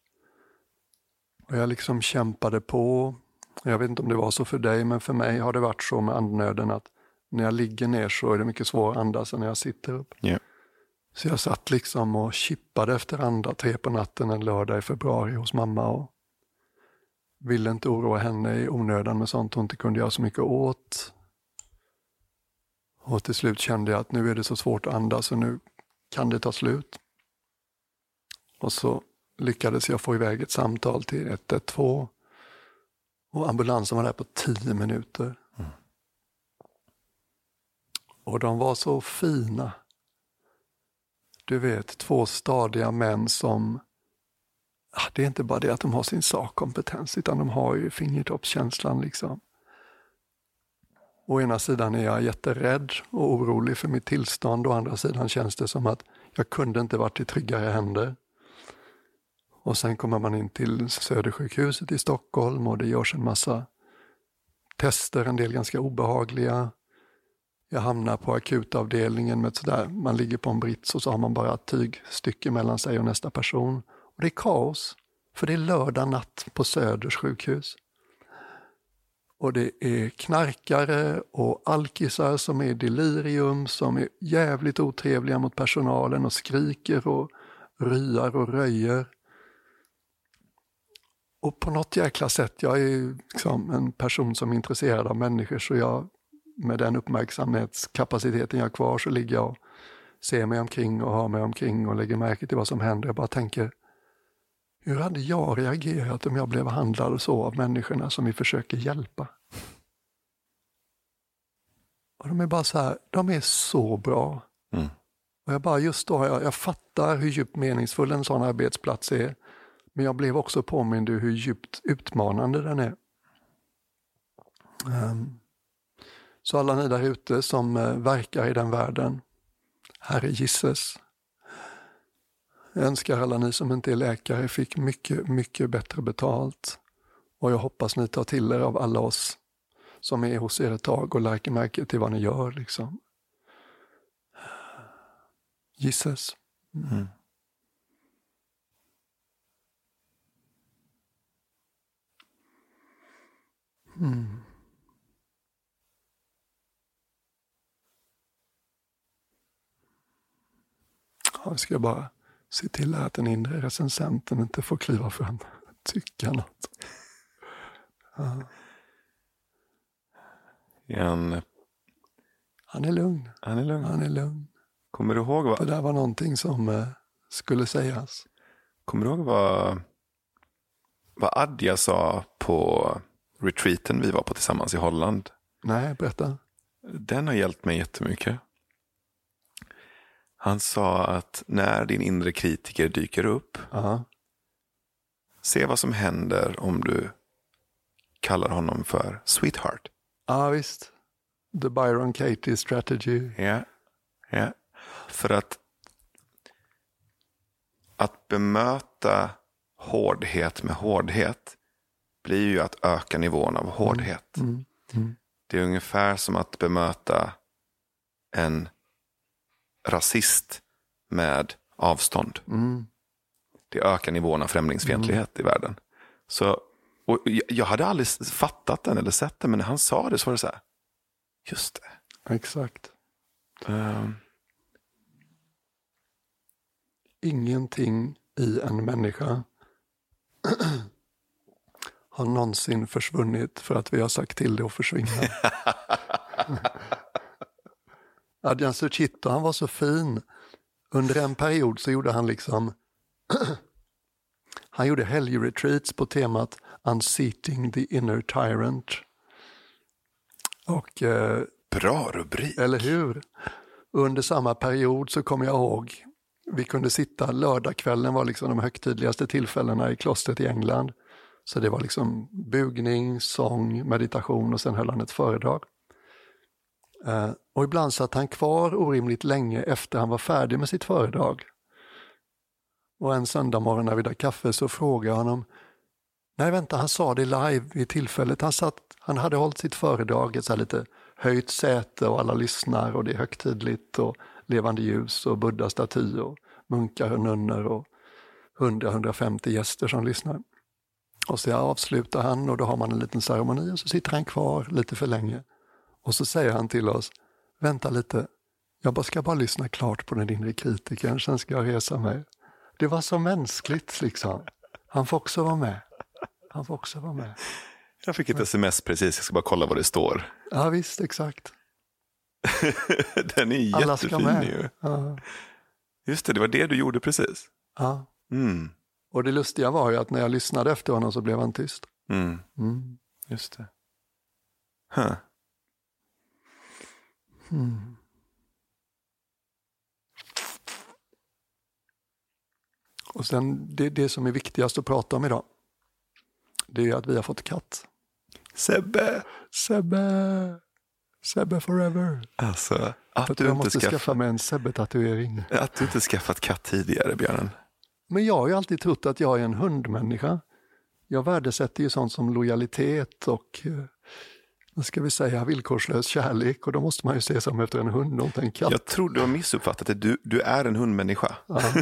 Och jag liksom kämpade på. Jag vet inte om det var så för dig, men för mig har det varit så med andnöden att när jag ligger ner så är det mycket svårare att andas än när jag sitter upp. Yeah. Så jag satt liksom och chippade efter andra tre på natten en lördag i februari hos mamma och ville inte oroa henne i onödan med sånt hon inte kunde göra så mycket åt. Och till slut kände jag att nu är det så svårt att andas och nu kan det ta slut. Och så lyckades jag få iväg ett samtal till 112 och ambulansen var där på tio minuter. Mm. Och de var så fina. Du vet, två stadiga män som det är inte bara det att de har sin sakkompetens, utan de har ju fingertoppskänslan. Liksom. Å ena sidan är jag jätterädd och orolig för mitt tillstånd, å andra sidan känns det som att jag kunde inte varit i tryggare händer. Och sen kommer man in till Södersjukhuset i Stockholm och det görs en massa tester, en del ganska obehagliga. Jag hamnar på akutavdelningen med sådär, man ligger på en brits och så har man bara ett tygstycke mellan sig och nästa person. Och det är kaos, för det är lördag natt på Söders sjukhus. Och det är knarkare och alkisar som är delirium, som är jävligt otrevliga mot personalen och skriker och ryar och röjer. Och på något jäkla sätt, jag är liksom en person som är intresserad av människor, så jag med den uppmärksamhetskapaciteten jag har kvar så ligger jag och ser mig omkring och har mig omkring och lägger märke till vad som händer. Jag bara tänker, hur hade jag reagerat om jag blev behandlad så av människorna som vi försöker hjälpa? Och de är bara så här, de är så bra. Mm. Och jag bara, just då, jag, jag fattar hur djupt meningsfull en sån arbetsplats är. Men jag blev också påmind hur djupt utmanande den är. Um, så alla ni där ute som uh, verkar i den världen, Herre gisses. Jag önskar alla ni som inte är läkare fick mycket, mycket bättre betalt. Och jag hoppas ni tar till er av alla oss som är hos er ett tag och läker märke till vad ni gör. Liksom. Gisses. Mm. Mm. Ja, ska jag bara se till att den inre recensenten inte får kliva fram och tycka något. Ja. En... Han är lugn. Han är lugn. Han är lugn. Kommer du ihåg vad... Det där var någonting som uh, skulle sägas. Kommer du ihåg vad, vad Adja sa på retreaten vi var på tillsammans i Holland? Nej, berätta. Den har hjälpt mig jättemycket. Han sa att när din inre kritiker dyker upp, Aha. se vad som händer om du kallar honom för sweetheart. Ja, visst. The Byron Katie strategy. Ja, ja. För att att bemöta hårdhet med hårdhet blir ju att öka nivån av hårdhet. Mm. Mm. Mm. Det är ungefär som att bemöta en rasist med avstånd. Mm. Det ökar nivån av främlingsfientlighet i världen. Så, och jag hade aldrig fattat den eller sett den, men när han sa det så var det så här, just det. Exakt. Um. Ingenting i en människa har någonsin försvunnit för att vi har sagt till det att försvinna. Adjan Suchito, han var så fin. Under en period så gjorde han liksom han gjorde helgretreats på temat Unseating the inner tyrant. Och, eh, Bra rubrik! Eller hur? Under samma period så kommer jag ihåg, vi kunde sitta, lördagskvällen var liksom de högtidligaste tillfällena i klostret i England. Så det var liksom bugning, sång, meditation och sen höll han ett föredrag. Eh, och ibland satt han kvar orimligt länge efter han var färdig med sitt föredrag. Och en söndag morgon när vi drack kaffe så frågade jag honom, Nej, vänta, han sa det live vid tillfället. Han, satt, han hade hållit sitt föredrag, ett så här lite höjt säte och alla lyssnar och det är högtidligt och levande ljus och buddha-staty och munkar och nunnor och 100-150 gäster som lyssnar. Och så avslutar han och då har man en liten ceremoni och så sitter han kvar lite för länge. Och så säger han till oss, vänta lite, jag ska bara lyssna klart på den inre kritikern, sen ska jag resa mig. Det var så mänskligt liksom. Han får också vara med. Han får också vara med. Jag fick ett sms precis, jag ska bara kolla vad det står. Ja visst, exakt. Den är Alla ska jättefin med. ju. Ja. Just det, det var det du gjorde precis. Ja. Mm. Och det lustiga var ju att när jag lyssnade efter honom så blev han tyst. Mm. Mm. Just det. Huh. Mm. Och sen det, det som är viktigast att prata om idag, det är att vi har fått katt. Sebbe! Sebbe! Sebbe forever. Alltså, För att du, jag inte måste skaff... skaffa mig en Sebbe-tatuering. att du inte skaffat katt tidigare, Björnen. Men jag har ju alltid trott att jag är en hundmänniska. Jag värdesätter ju sånt som lojalitet och eh, ska vi säga, villkorslös kärlek och då måste man ju se som efter en hund och inte en katt. Jag tror du har missuppfattat det. Du, du är en hundmänniska. Ja.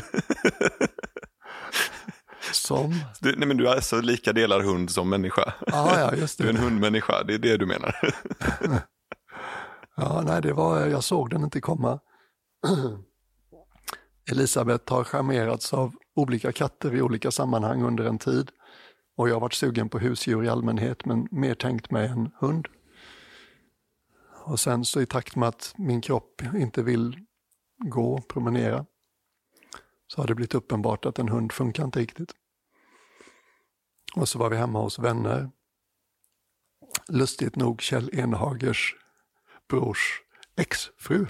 Som? Du, nej, men du är alltså lika delar hund som människa. Ja, ja, just Du är en det. hundmänniska, det är det du menar. Ja, nej, det var, jag såg den inte komma. Elisabeth har charmerats av olika katter i olika sammanhang under en tid. Och jag har varit sugen på husdjur i allmänhet, men mer tänkt mig en hund. Och sen så i takt med att min kropp inte vill gå, promenera, så har det blivit uppenbart att en hund funkar inte riktigt. Och så var vi hemma hos vänner. Lustigt nog Kjell Enhagers brors exfru.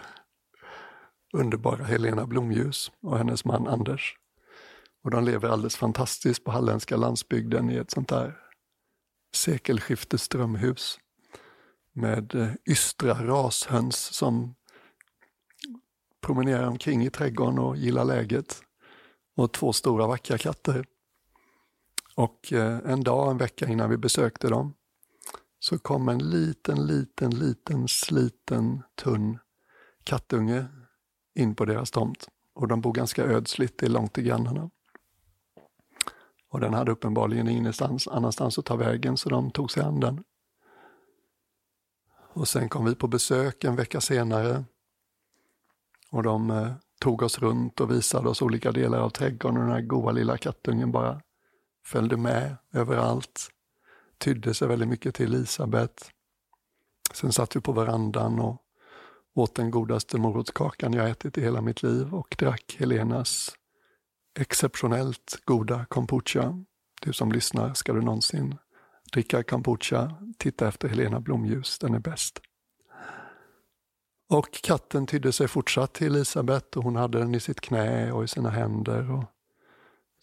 Underbara Helena Blomljus och hennes man Anders. Och de lever alldeles fantastiskt på halländska landsbygden i ett sånt där sekelskiftesdrömhus. Med eh, ystra rashöns som promenerar omkring i trädgården och gillar läget. Och två stora vackra katter. Och eh, en dag, en vecka innan vi besökte dem, så kom en liten, liten, liten, sliten, tunn kattunge in på deras tomt. Och de bor ganska ödsligt, det är långt till grannarna. Och den hade uppenbarligen ingenstans annanstans att ta vägen, så de tog sig an den. Och sen kom vi på besök en vecka senare. Och de eh, tog oss runt och visade oss olika delar av trädgården och den här goa lilla kattungen bara följde med överallt tydde sig väldigt mycket till Elisabeth. Sen satt vi på verandan och åt den godaste morotskakan jag ätit i hela mitt liv och drack Helenas exceptionellt goda kombucha. Du som lyssnar, ska du någonsin dricka kombucha, titta efter Helena Blomljus, den är bäst. Och katten tydde sig fortsatt till Elisabeth och hon hade den i sitt knä och i sina händer. Och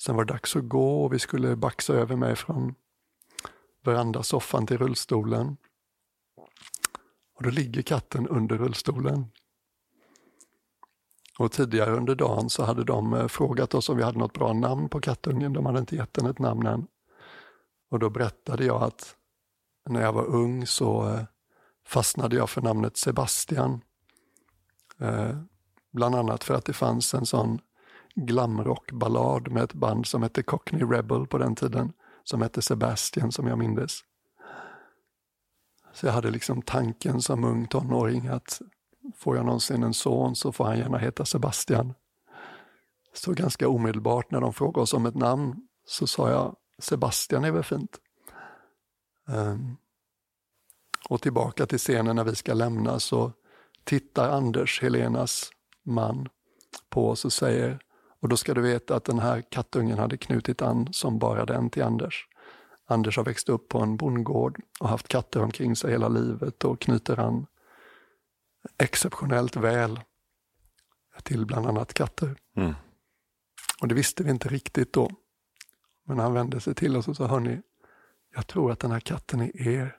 sen var det dags att gå och vi skulle baxa över mig från verandasoffan till rullstolen. Och då ligger katten under rullstolen. Och tidigare under dagen så hade de eh, frågat oss om vi hade något bra namn på kattungen. De hade inte gett den ett namn än. Och då berättade jag att när jag var ung så eh, fastnade jag för namnet Sebastian. Eh, bland annat för att det fanns en sån glamrockballad med ett band som hette Cockney Rebel på den tiden som hette Sebastian som jag mindes. Så jag hade liksom tanken som ung tonåring att får jag någonsin en son så får han gärna heta Sebastian. Så ganska omedelbart när de frågade oss om ett namn så sa jag Sebastian är väl fint. Um, och tillbaka till scenen när vi ska lämna så tittar Anders, Helenas man, på oss och säger och då ska du veta att den här kattungen hade knutit an som bara den till Anders. Anders har växt upp på en bondgård och haft katter omkring sig hela livet och knyter an exceptionellt väl till bland annat katter. Mm. Och det visste vi inte riktigt då. Men han vände sig till oss och sa, hörni, jag tror att den här katten är er.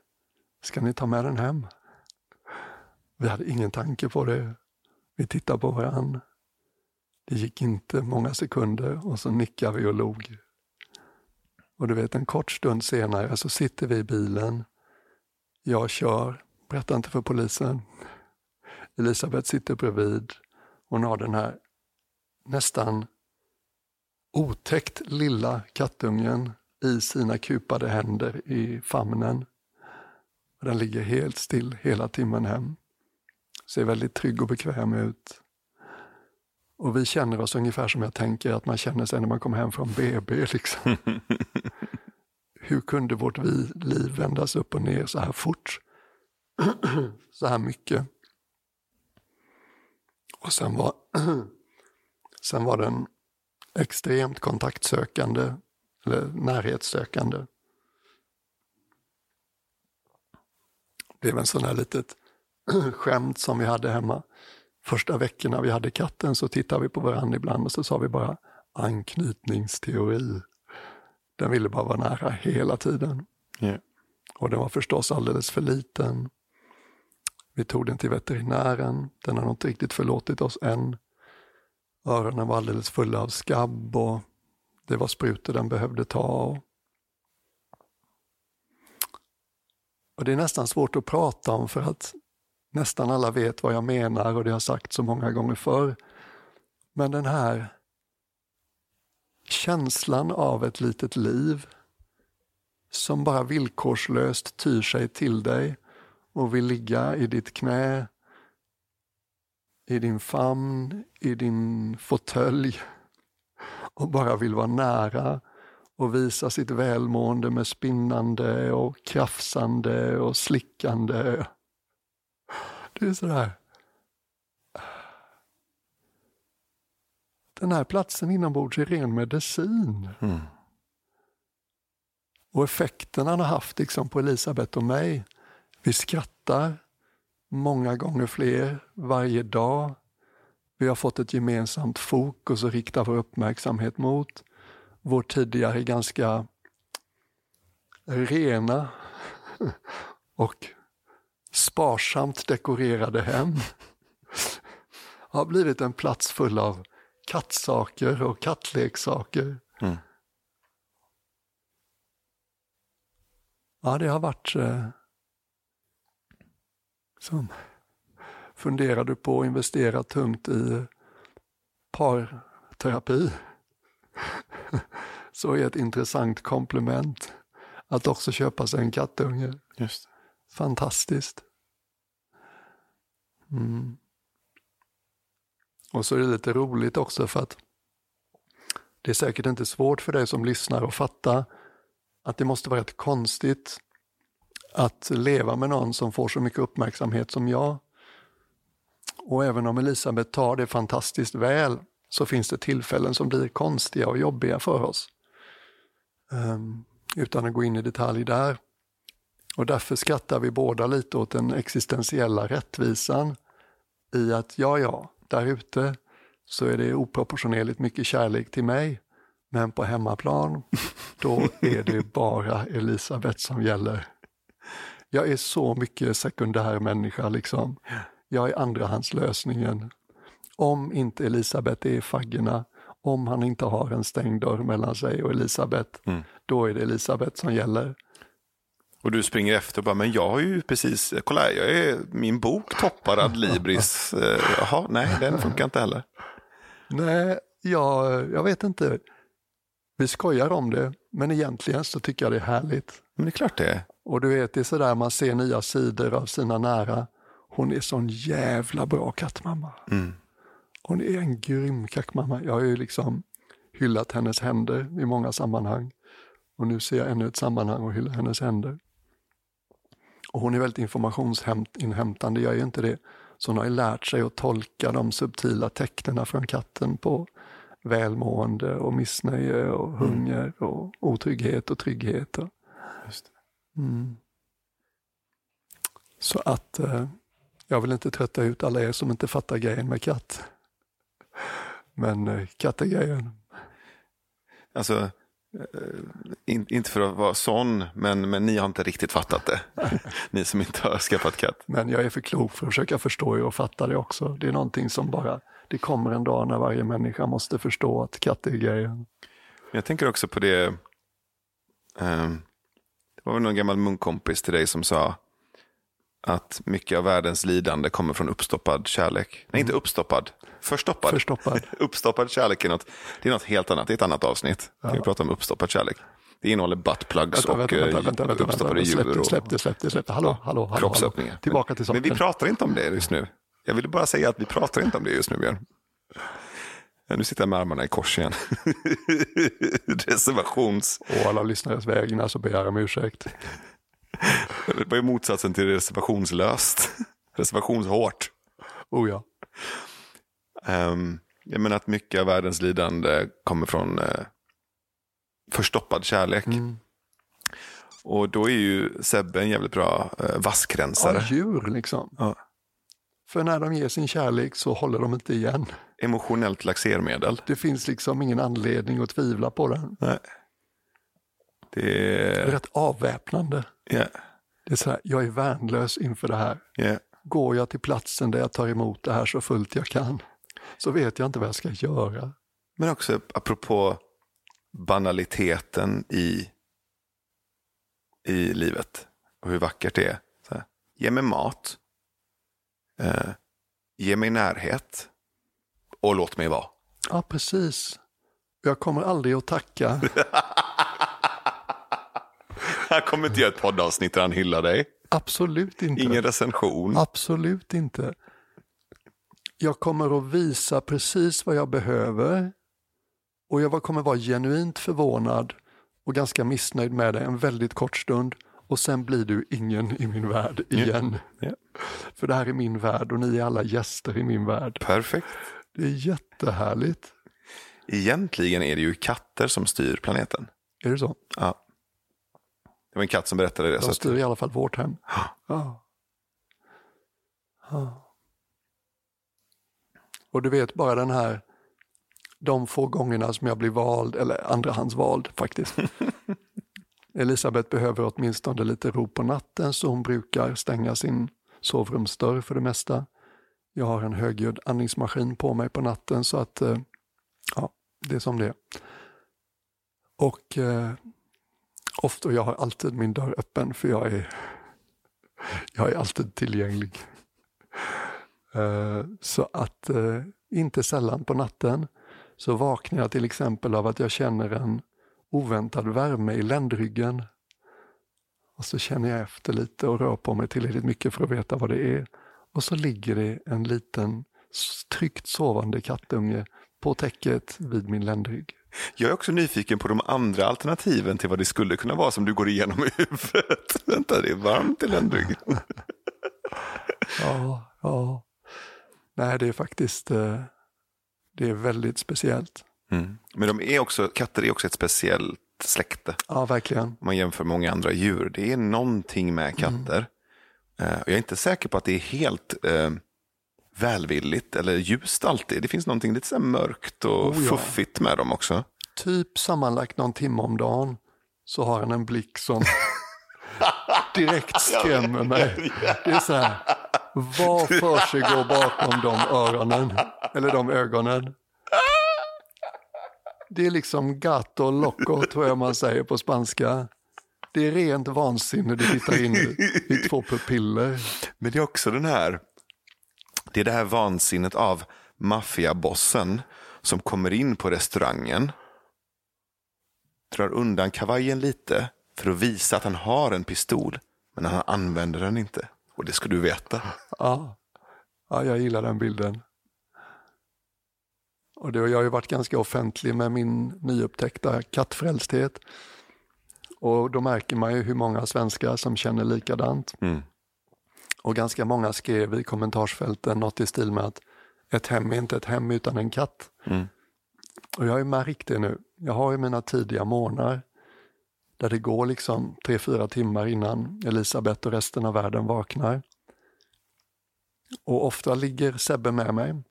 Ska ni ta med den hem? Vi hade ingen tanke på det. Vi tittade på varandra. Det gick inte många sekunder och så nickade vi och log. Och du vet en kort stund senare så sitter vi i bilen. Jag kör, berättar inte för polisen. Elisabeth sitter bredvid. Hon har den här nästan otäckt lilla kattungen i sina kupade händer i famnen. Den ligger helt still hela timmen hem. Ser väldigt trygg och bekväm ut. Och vi känner oss ungefär som jag tänker att man känner sig när man kommer hem från BB. Liksom. Hur kunde vårt liv vändas upp och ner så här fort? så här mycket. Och sen var, sen var den extremt kontaktsökande, eller närhetssökande. Det blev en sån här litet skämt som vi hade hemma. Första veckorna vi hade katten så tittade vi på varandra ibland och så sa vi bara anknytningsteori. Den ville bara vara nära hela tiden. Yeah. Och den var förstås alldeles för liten. Vi tog den till veterinären. Den har nog inte riktigt förlåtit oss än. Öronen var alldeles fulla av skabb och det var sprutor den behövde ta. Och Det är nästan svårt att prata om för att nästan alla vet vad jag menar och det har sagt så många gånger förr. Men den här känslan av ett litet liv som bara villkorslöst tyr sig till dig och vill ligga i ditt knä, i din famn, i din fåtölj och bara vill vara nära och visa sitt välmående med spinnande och krafsande och slickande. Det är sådär. Den här platsen inombords är ren medicin. Mm. Och effekten han har haft liksom på Elisabeth och mig. Vi skrattar många gånger fler varje dag. Vi har fått ett gemensamt fokus att rikta vår uppmärksamhet mot. Vår tidigare ganska rena och sparsamt dekorerade hem har blivit en plats full av kattsaker och kattleksaker. Mm. Ja, det har varit... Som, funderar du på att investera tungt i parterapi så är ett intressant komplement att också köpa sig en kattunge. Just Fantastiskt. Mm. Och så är det lite roligt också för att det är säkert inte svårt för dig som lyssnar att fatta att det måste vara rätt konstigt att leva med någon som får så mycket uppmärksamhet som jag. Och även om Elisabeth tar det fantastiskt väl så finns det tillfällen som blir konstiga och jobbiga för oss. Um, utan att gå in i detalj där. Och därför skrattar vi båda lite åt den existentiella rättvisan i att ja, ja, där ute så är det oproportionerligt mycket kärlek till mig. Men på hemmaplan, då är det bara Elisabeth som gäller. Jag är så mycket sekundär människa liksom. Jag är andrahandslösningen. Om inte Elisabeth är faggorna, om han inte har en stängd dörr mellan sig och Elisabeth, Mm. då är det Elisabeth som gäller. Och du springer efter och bara, men jag har ju precis, kolla jag är, min bok toppar Adlibris. Eh, Jaha, nej den funkar inte heller. Nej, jag, jag vet inte. Vi skojar om det, men egentligen så tycker jag det är härligt. Men det är klart det är. Och du vet, det är sådär man ser nya sidor av sina nära. Hon är sån jävla bra kattmamma. Mm. Hon är en grym kattmamma. Jag har ju liksom hyllat hennes händer i många sammanhang. Och nu ser jag ännu ett sammanhang och hyllar hennes händer. Och hon är väldigt informationsinhämtande, jag är inte det. Så hon har ju lärt sig att tolka de subtila tecknen från katten på välmående och missnöje och hunger och otrygghet och trygghet. Och, Just det. Mm. Så att eh, jag vill inte trötta ut alla er som inte fattar grejen med katt. Men eh, katt är grejen. Alltså, eh, in, inte för att vara sån, men, men ni har inte riktigt fattat det. ni som inte har skaffat katt. Men jag är för klok för att försöka förstå er och fatta det också. Det är någonting som bara, det kommer en dag när varje människa måste förstå att katt är grejen. Jag tänker också på det, Ehm, det var någon gammal munkkompis till dig som sa att mycket av världens lidande kommer från uppstoppad kärlek. Nej, inte uppstoppad. Förstoppad. Förstoppad. uppstoppad kärlek är något, det är något helt annat. Det är ett annat avsnitt. Kan vi prata om uppstoppad kärlek. Det innehåller buttplugs och vänta, vänta, eh, vänta, vänta, uppstoppade djur. och- släpp det, släpp det, släpp det. Hallå, hallå, hallå, kroppsöppningar. Tillbaka till Men saken. vi pratar inte om det just nu. Jag ville bara säga att vi pratar inte om det just nu, Björn. Ja, Nu sitter jag med armarna i kors igen. Reservations... Och alla lyssnares vägnar så ber jag om ursäkt. Vad är motsatsen till reservationslöst? Reservationshårt. Oh ja. Um, jag menar att mycket av världens lidande kommer från uh, förstoppad kärlek. Mm. Och då är ju Sebbe en jävligt bra uh, vaskrensare. Ja, djur liksom. Ja. För när de ger sin kärlek så håller de inte igen. Emotionellt laxermedel. Det finns liksom ingen anledning att tvivla på den. Nej. Det är rätt avväpnande. Ja, Det är så här, jag är värnlös inför det här. ja. Går jag till platsen där jag tar emot det här så fullt jag kan så vet jag inte vad jag ska göra. Men också apropå banaliteten i, i livet och hur vackert det är. Så här, ge mig mat, eh, ge mig närhet och låt mig vara. Ja, precis. Jag kommer aldrig att tacka. Han kommer inte göra ett poddavsnitt där han hyllar dig. Absolut inte. Ingen recension. Absolut inte. Jag kommer att visa precis vad jag behöver och jag kommer vara genuint förvånad och ganska missnöjd med det en väldigt kort stund och sen blir du ingen i min värld igen. Ja. För det här är min värld och ni är alla gäster i min värld. Perfekt. Det är jättehärligt. Egentligen är det ju katter som styr planeten. Är det så? Ja. Det var en katt som berättade det. De att, styr i alla fall vårt hem. Ja. Ja. Och du vet bara den här, de få gångerna som jag blir vald, eller andrahandsvald faktiskt. Elisabeth behöver åtminstone lite ro på natten så hon brukar stänga sin sovrumsdörr för det mesta. Jag har en högljudd andningsmaskin på mig på natten så att eh, ja, det är som det är. Och eh, ofta, jag har alltid min dörr öppen för jag är, jag är alltid tillgänglig. Eh, Så att eh, inte sällan på natten så vaknar jag till exempel av att jag känner en oväntad värme i ländryggen. Och så känner jag efter lite och rör på mig tillräckligt mycket för att veta vad det är. Och så ligger det en liten tryggt sovande kattunge på täcket vid min ländrygg. jag är också nyfiken på de andra alternativen till vad det skulle kunna vara som du går igenom i huvudet. Vänta, det är varmt i ländryggen. Ja, ja. Nej, det är faktiskt eh, det är väldigt speciellt. Mm. Men de är också, katter är också ett speciellt släkte. Ja, verkligen. Om man jämför med många andra djur. Det är någonting med katter. Eh, och jag är inte säker på att det är helt eh, välvilligt eller ljust alltid. Det finns någonting lite så mörkt och Oh ja. fuffigt med dem också. Typ sammanlagt någon timme om dagen så har han en blick som direkt skrämmer mig. Det är så här, vad försiggår bakom de öronen? Eller de ögonen? Det är liksom gato loco tror jag man säger på spanska. Det är rent vansinne du tittar in i, i två pupiller. Men det är också den här, det är det här vansinnet av maffiabossen som kommer in på restaurangen, drar undan kavajen lite för att visa att han har en pistol, men han använder den inte. Och det ska du veta. Ja. ja, jag gillar den bilden. Och det, jag har ju varit ganska offentlig med min nyupptäckta kattfrälsthet. Och då märker man ju hur många svenskar som känner likadant. Mm. Och ganska många skrev i kommentarsfälten något i stil med att ett hem är inte ett hem utan en katt. Mm. Och jag har ju märkt det nu. Jag har ju mina tidiga månader där det går liksom tre, fyra timmar innan Elisabeth och resten av världen vaknar. Och ofta ligger Sebbe med mig.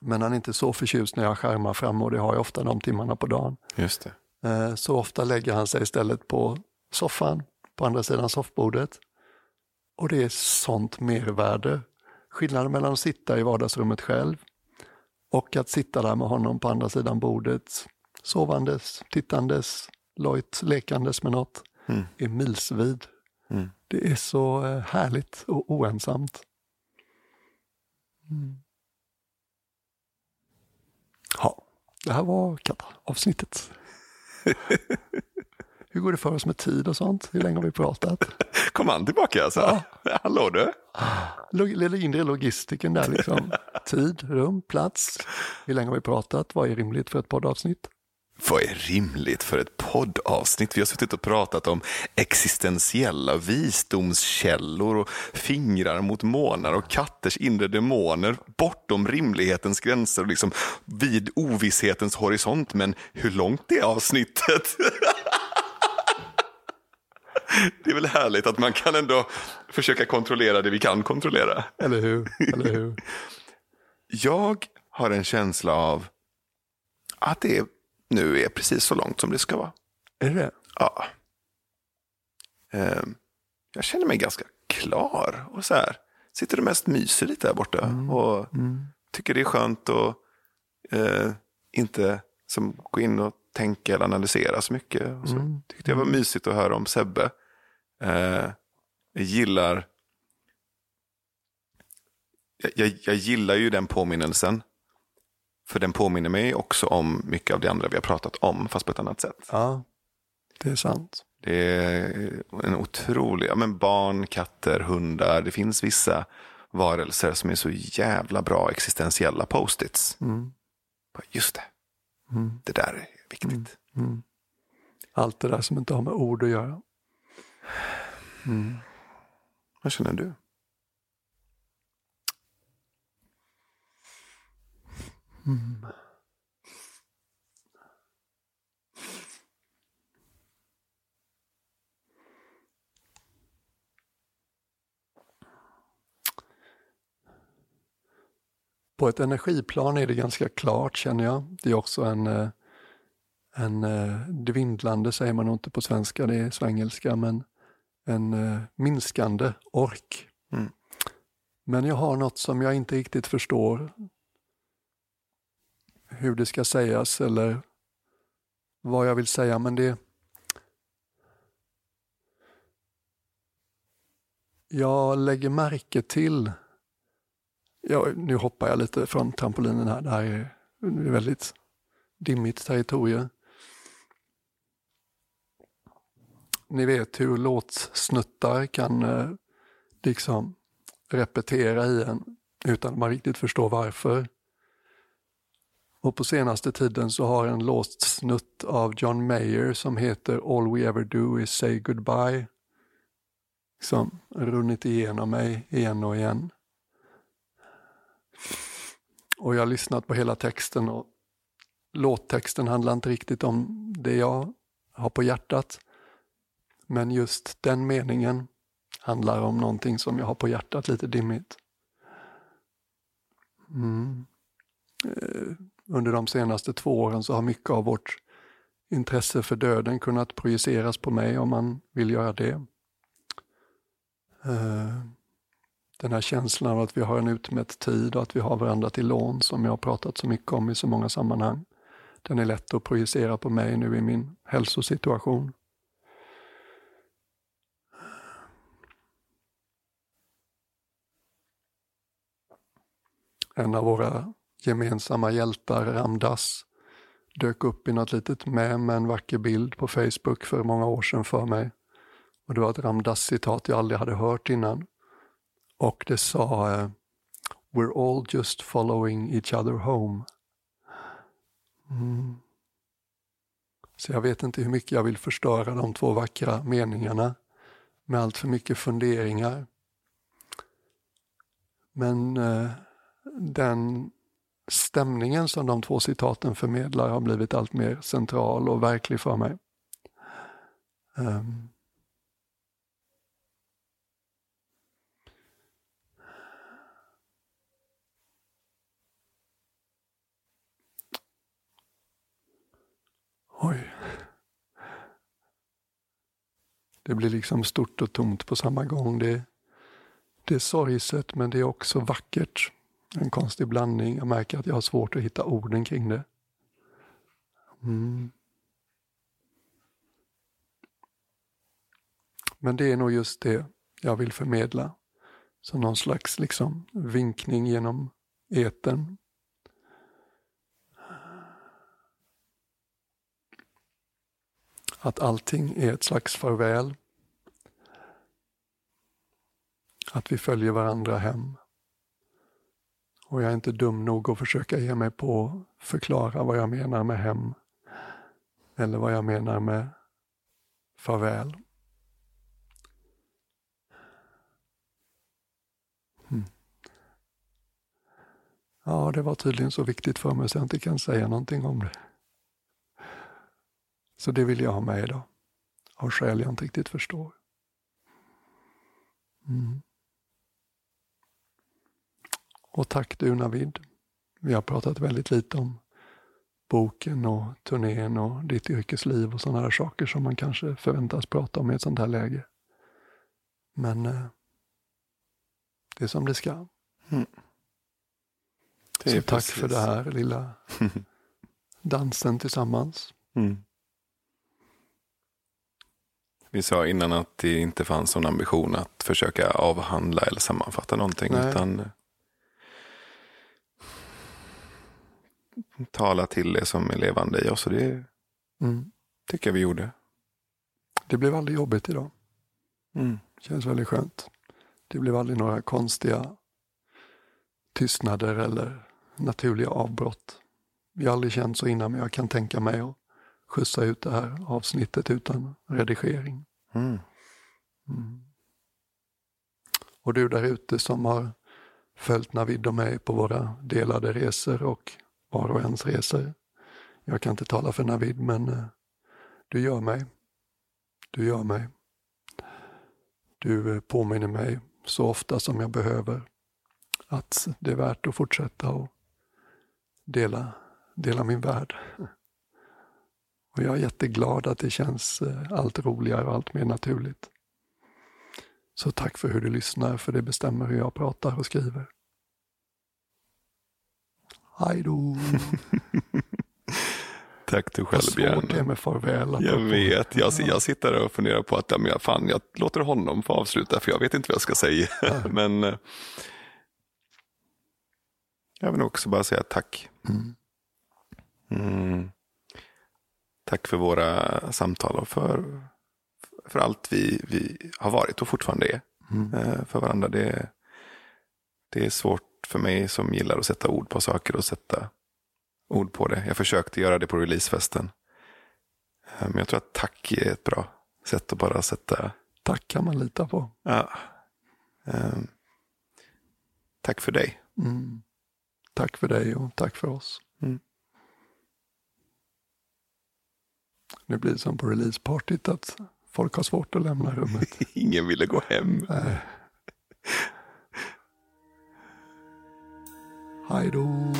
Men han är inte så förtjust när jag skärmar fram och det har jag ofta de timmarna på dagen. Just det. Eh, Så ofta lägger han sig istället på soffan på andra sidan soffbordet. Och det är sånt mervärde. Skillnaden mellan att sitta i vardagsrummet själv och att sitta där med honom på andra sidan bordet, sovandes, tittandes, lojt lekandes med något Mm. är milsvid. Mm. Det är så eh, härligt och oensamt. Mm. Ja, det här var katta-avsnittet. Hur går det för oss med tid och sånt? Hur länge har vi pratat? Kom han tillbaka alltså? Hallå du? Lilla inre logistiken där liksom. Tid, rum, plats. Hur länge har vi pratat? Vad är rimligt för ett poddavsnitt? Vad är rimligt för ett poddavsnitt? Vi har suttit och pratat om existentiella visdomskällor och fingrar mot månar och katters inre demoner bortom rimlighetens gränser och liksom vid ovisshetens horisont. Men hur långt är avsnittet? Det är väl härligt att man kan ändå försöka kontrollera det vi kan kontrollera. Eller hur? Eller hur? Jag har en känsla av att det nu är precis så långt som det ska vara. Är det? Ja. Ehm, jag känner mig ganska klar och så här. Sitter och mest myser lite där borta och tycker det är skönt att eh, inte som, gå in och tänka eller analysera så mycket. Och så tyckte jag var mysigt att höra om Sebbe. Eh, jag gillar jag, jag, jag gillar ju den påminnelsen. För den påminner mig också om mycket av det andra vi har pratat om, fast på ett annat sätt. Ja, det är sant. Det är en otrolig, ja men barn, katter, hundar. Det finns vissa varelser som är så jävla bra existentiella post-its. Mm. Just det, Mm. det där är viktigt. Mm. Allt det där som inte har med ord att göra. Mm. Vad känner du? Mm. På ett energiplan är det ganska klart känner jag. Det är också en, eh, en eh, dwindlande, säger man nog inte på svenska, det är svengelska, men en eh, minskande ork. Mm. Men jag har något som jag inte riktigt förstår hur det ska sägas eller vad jag vill säga, men det Jag lägger märke till, ja, nu hoppar jag lite från trampolinen här, det här är väldigt dimmigt territorium. Ni vet hur låtsnuttar kan eh, liksom repetera i en utan att man riktigt förstår varför. Och på senaste tiden så har en låst snutt av John Mayer som heter All we ever do is say goodbye liksom runnit igenom mig igen och igen. Och jag har lyssnat på hela texten och låttexten handlar inte riktigt om det jag har på hjärtat. Men just den meningen handlar om någonting som jag har på hjärtat lite dimmigt. Mm. Eh, under de senaste två åren så har mycket av vårt intresse för döden kunnat projiceras på mig om man vill göra det. Eh, den här känslan av att vi har en utmätt tid och att vi har varandra till lån som jag har pratat så mycket om i så många sammanhang. Den är lätt att projicera på mig nu i min hälsosituation. En av våra gemensamma hjältar, Ramdas, dök upp i något litet med med en vacker bild på Facebook för många år sedan för mig. Och det var ett Ramdas-citat jag aldrig hade hört innan. Och det sa eh, We're all just following each other home. Mm. Så jag vet inte hur mycket jag vill förstöra de två vackra meningarna med allt för mycket funderingar. Men eh, den stämningen som de två citaten förmedlar har blivit allt mer central och verklig för mig. Um, Oj. Det blir liksom stort och tomt på samma gång. Det, det är sorgset men det är också vackert. En konstig blandning. Jag märker att jag har svårt att hitta orden kring det. Mm. Men det är nog just det jag vill förmedla. Som någon slags liksom vinkning genom eten. Att allting är ett slags farväl. Att vi följer varandra hem. Och jag är inte dum nog att försöka ge mig på att förklara vad jag menar med hem. Eller vad jag menar med farväl. Hmm. Ja, det var tydligen så viktigt för mig så jag inte kan säga någonting om det. Så det vill jag ha med idag. Av skäl jag inte riktigt förstår. Mm. Och tack du Navid. Vi har pratat väldigt lite om boken och turnén och ditt yrkesliv och sådana här saker som man kanske förväntas prata om i ett sånt här läge. Men eh, det är som det ska. Mm. Det Så tack precis. för det här lilla dansen tillsammans. Mm. Vi sa innan att det inte fanns någon ambition att försöka avhandla eller sammanfatta någonting. Nej. Utan tala till det som är levande i oss. Och det mm. tycker jag vi gjorde. Det blev aldrig jobbigt idag. Mm. Känns väldigt skönt. Det blev aldrig några konstiga tystnader eller naturliga avbrott. Vi har aldrig känt så innan, men jag kan tänka mig att skjutsa ut det här avsnittet utan redigering. Mm. Mm. Och du där ute som har följt Navid och mig på våra delade resor och var och ens resor. Jag kan inte tala för Navid, men eh, du gör mig. Du gör mig. Du eh, påminner mig så ofta som jag behöver att det är värt att fortsätta och dela, dela min värld. Och jag är jätteglad att det känns eh, allt roligare och allt mer naturligt. Så tack för hur du lyssnar, för det bestämmer hur jag pratar och skriver. Hej då. Tack du själv Björn. Vad svårt det är med farväl. Jag vet, jag, jag sitter och funderar på att ja, men jag, fan, jag låter honom få avsluta för jag vet inte vad jag ska säga. men eh, jag vill också bara säga tack. Mm. Mm. Tack för våra samtal och för, för allt vi, vi har varit och fortfarande är mm. Eh, för varandra. Det, det är svårt för mig som gillar att sätta ord på saker och sätta ord på det. Jag försökte göra det på releasefesten. Men jag tror att tack är ett bra sätt att bara sätta... Tack kan man lita på. Ja. Um, tack för dig. Mm. Tack för dig och tack för oss. Mm. Nu blir det som på releasepartyt att folk har svårt att lämna rummet. Ingen ville gå hem. Nej. Hej då.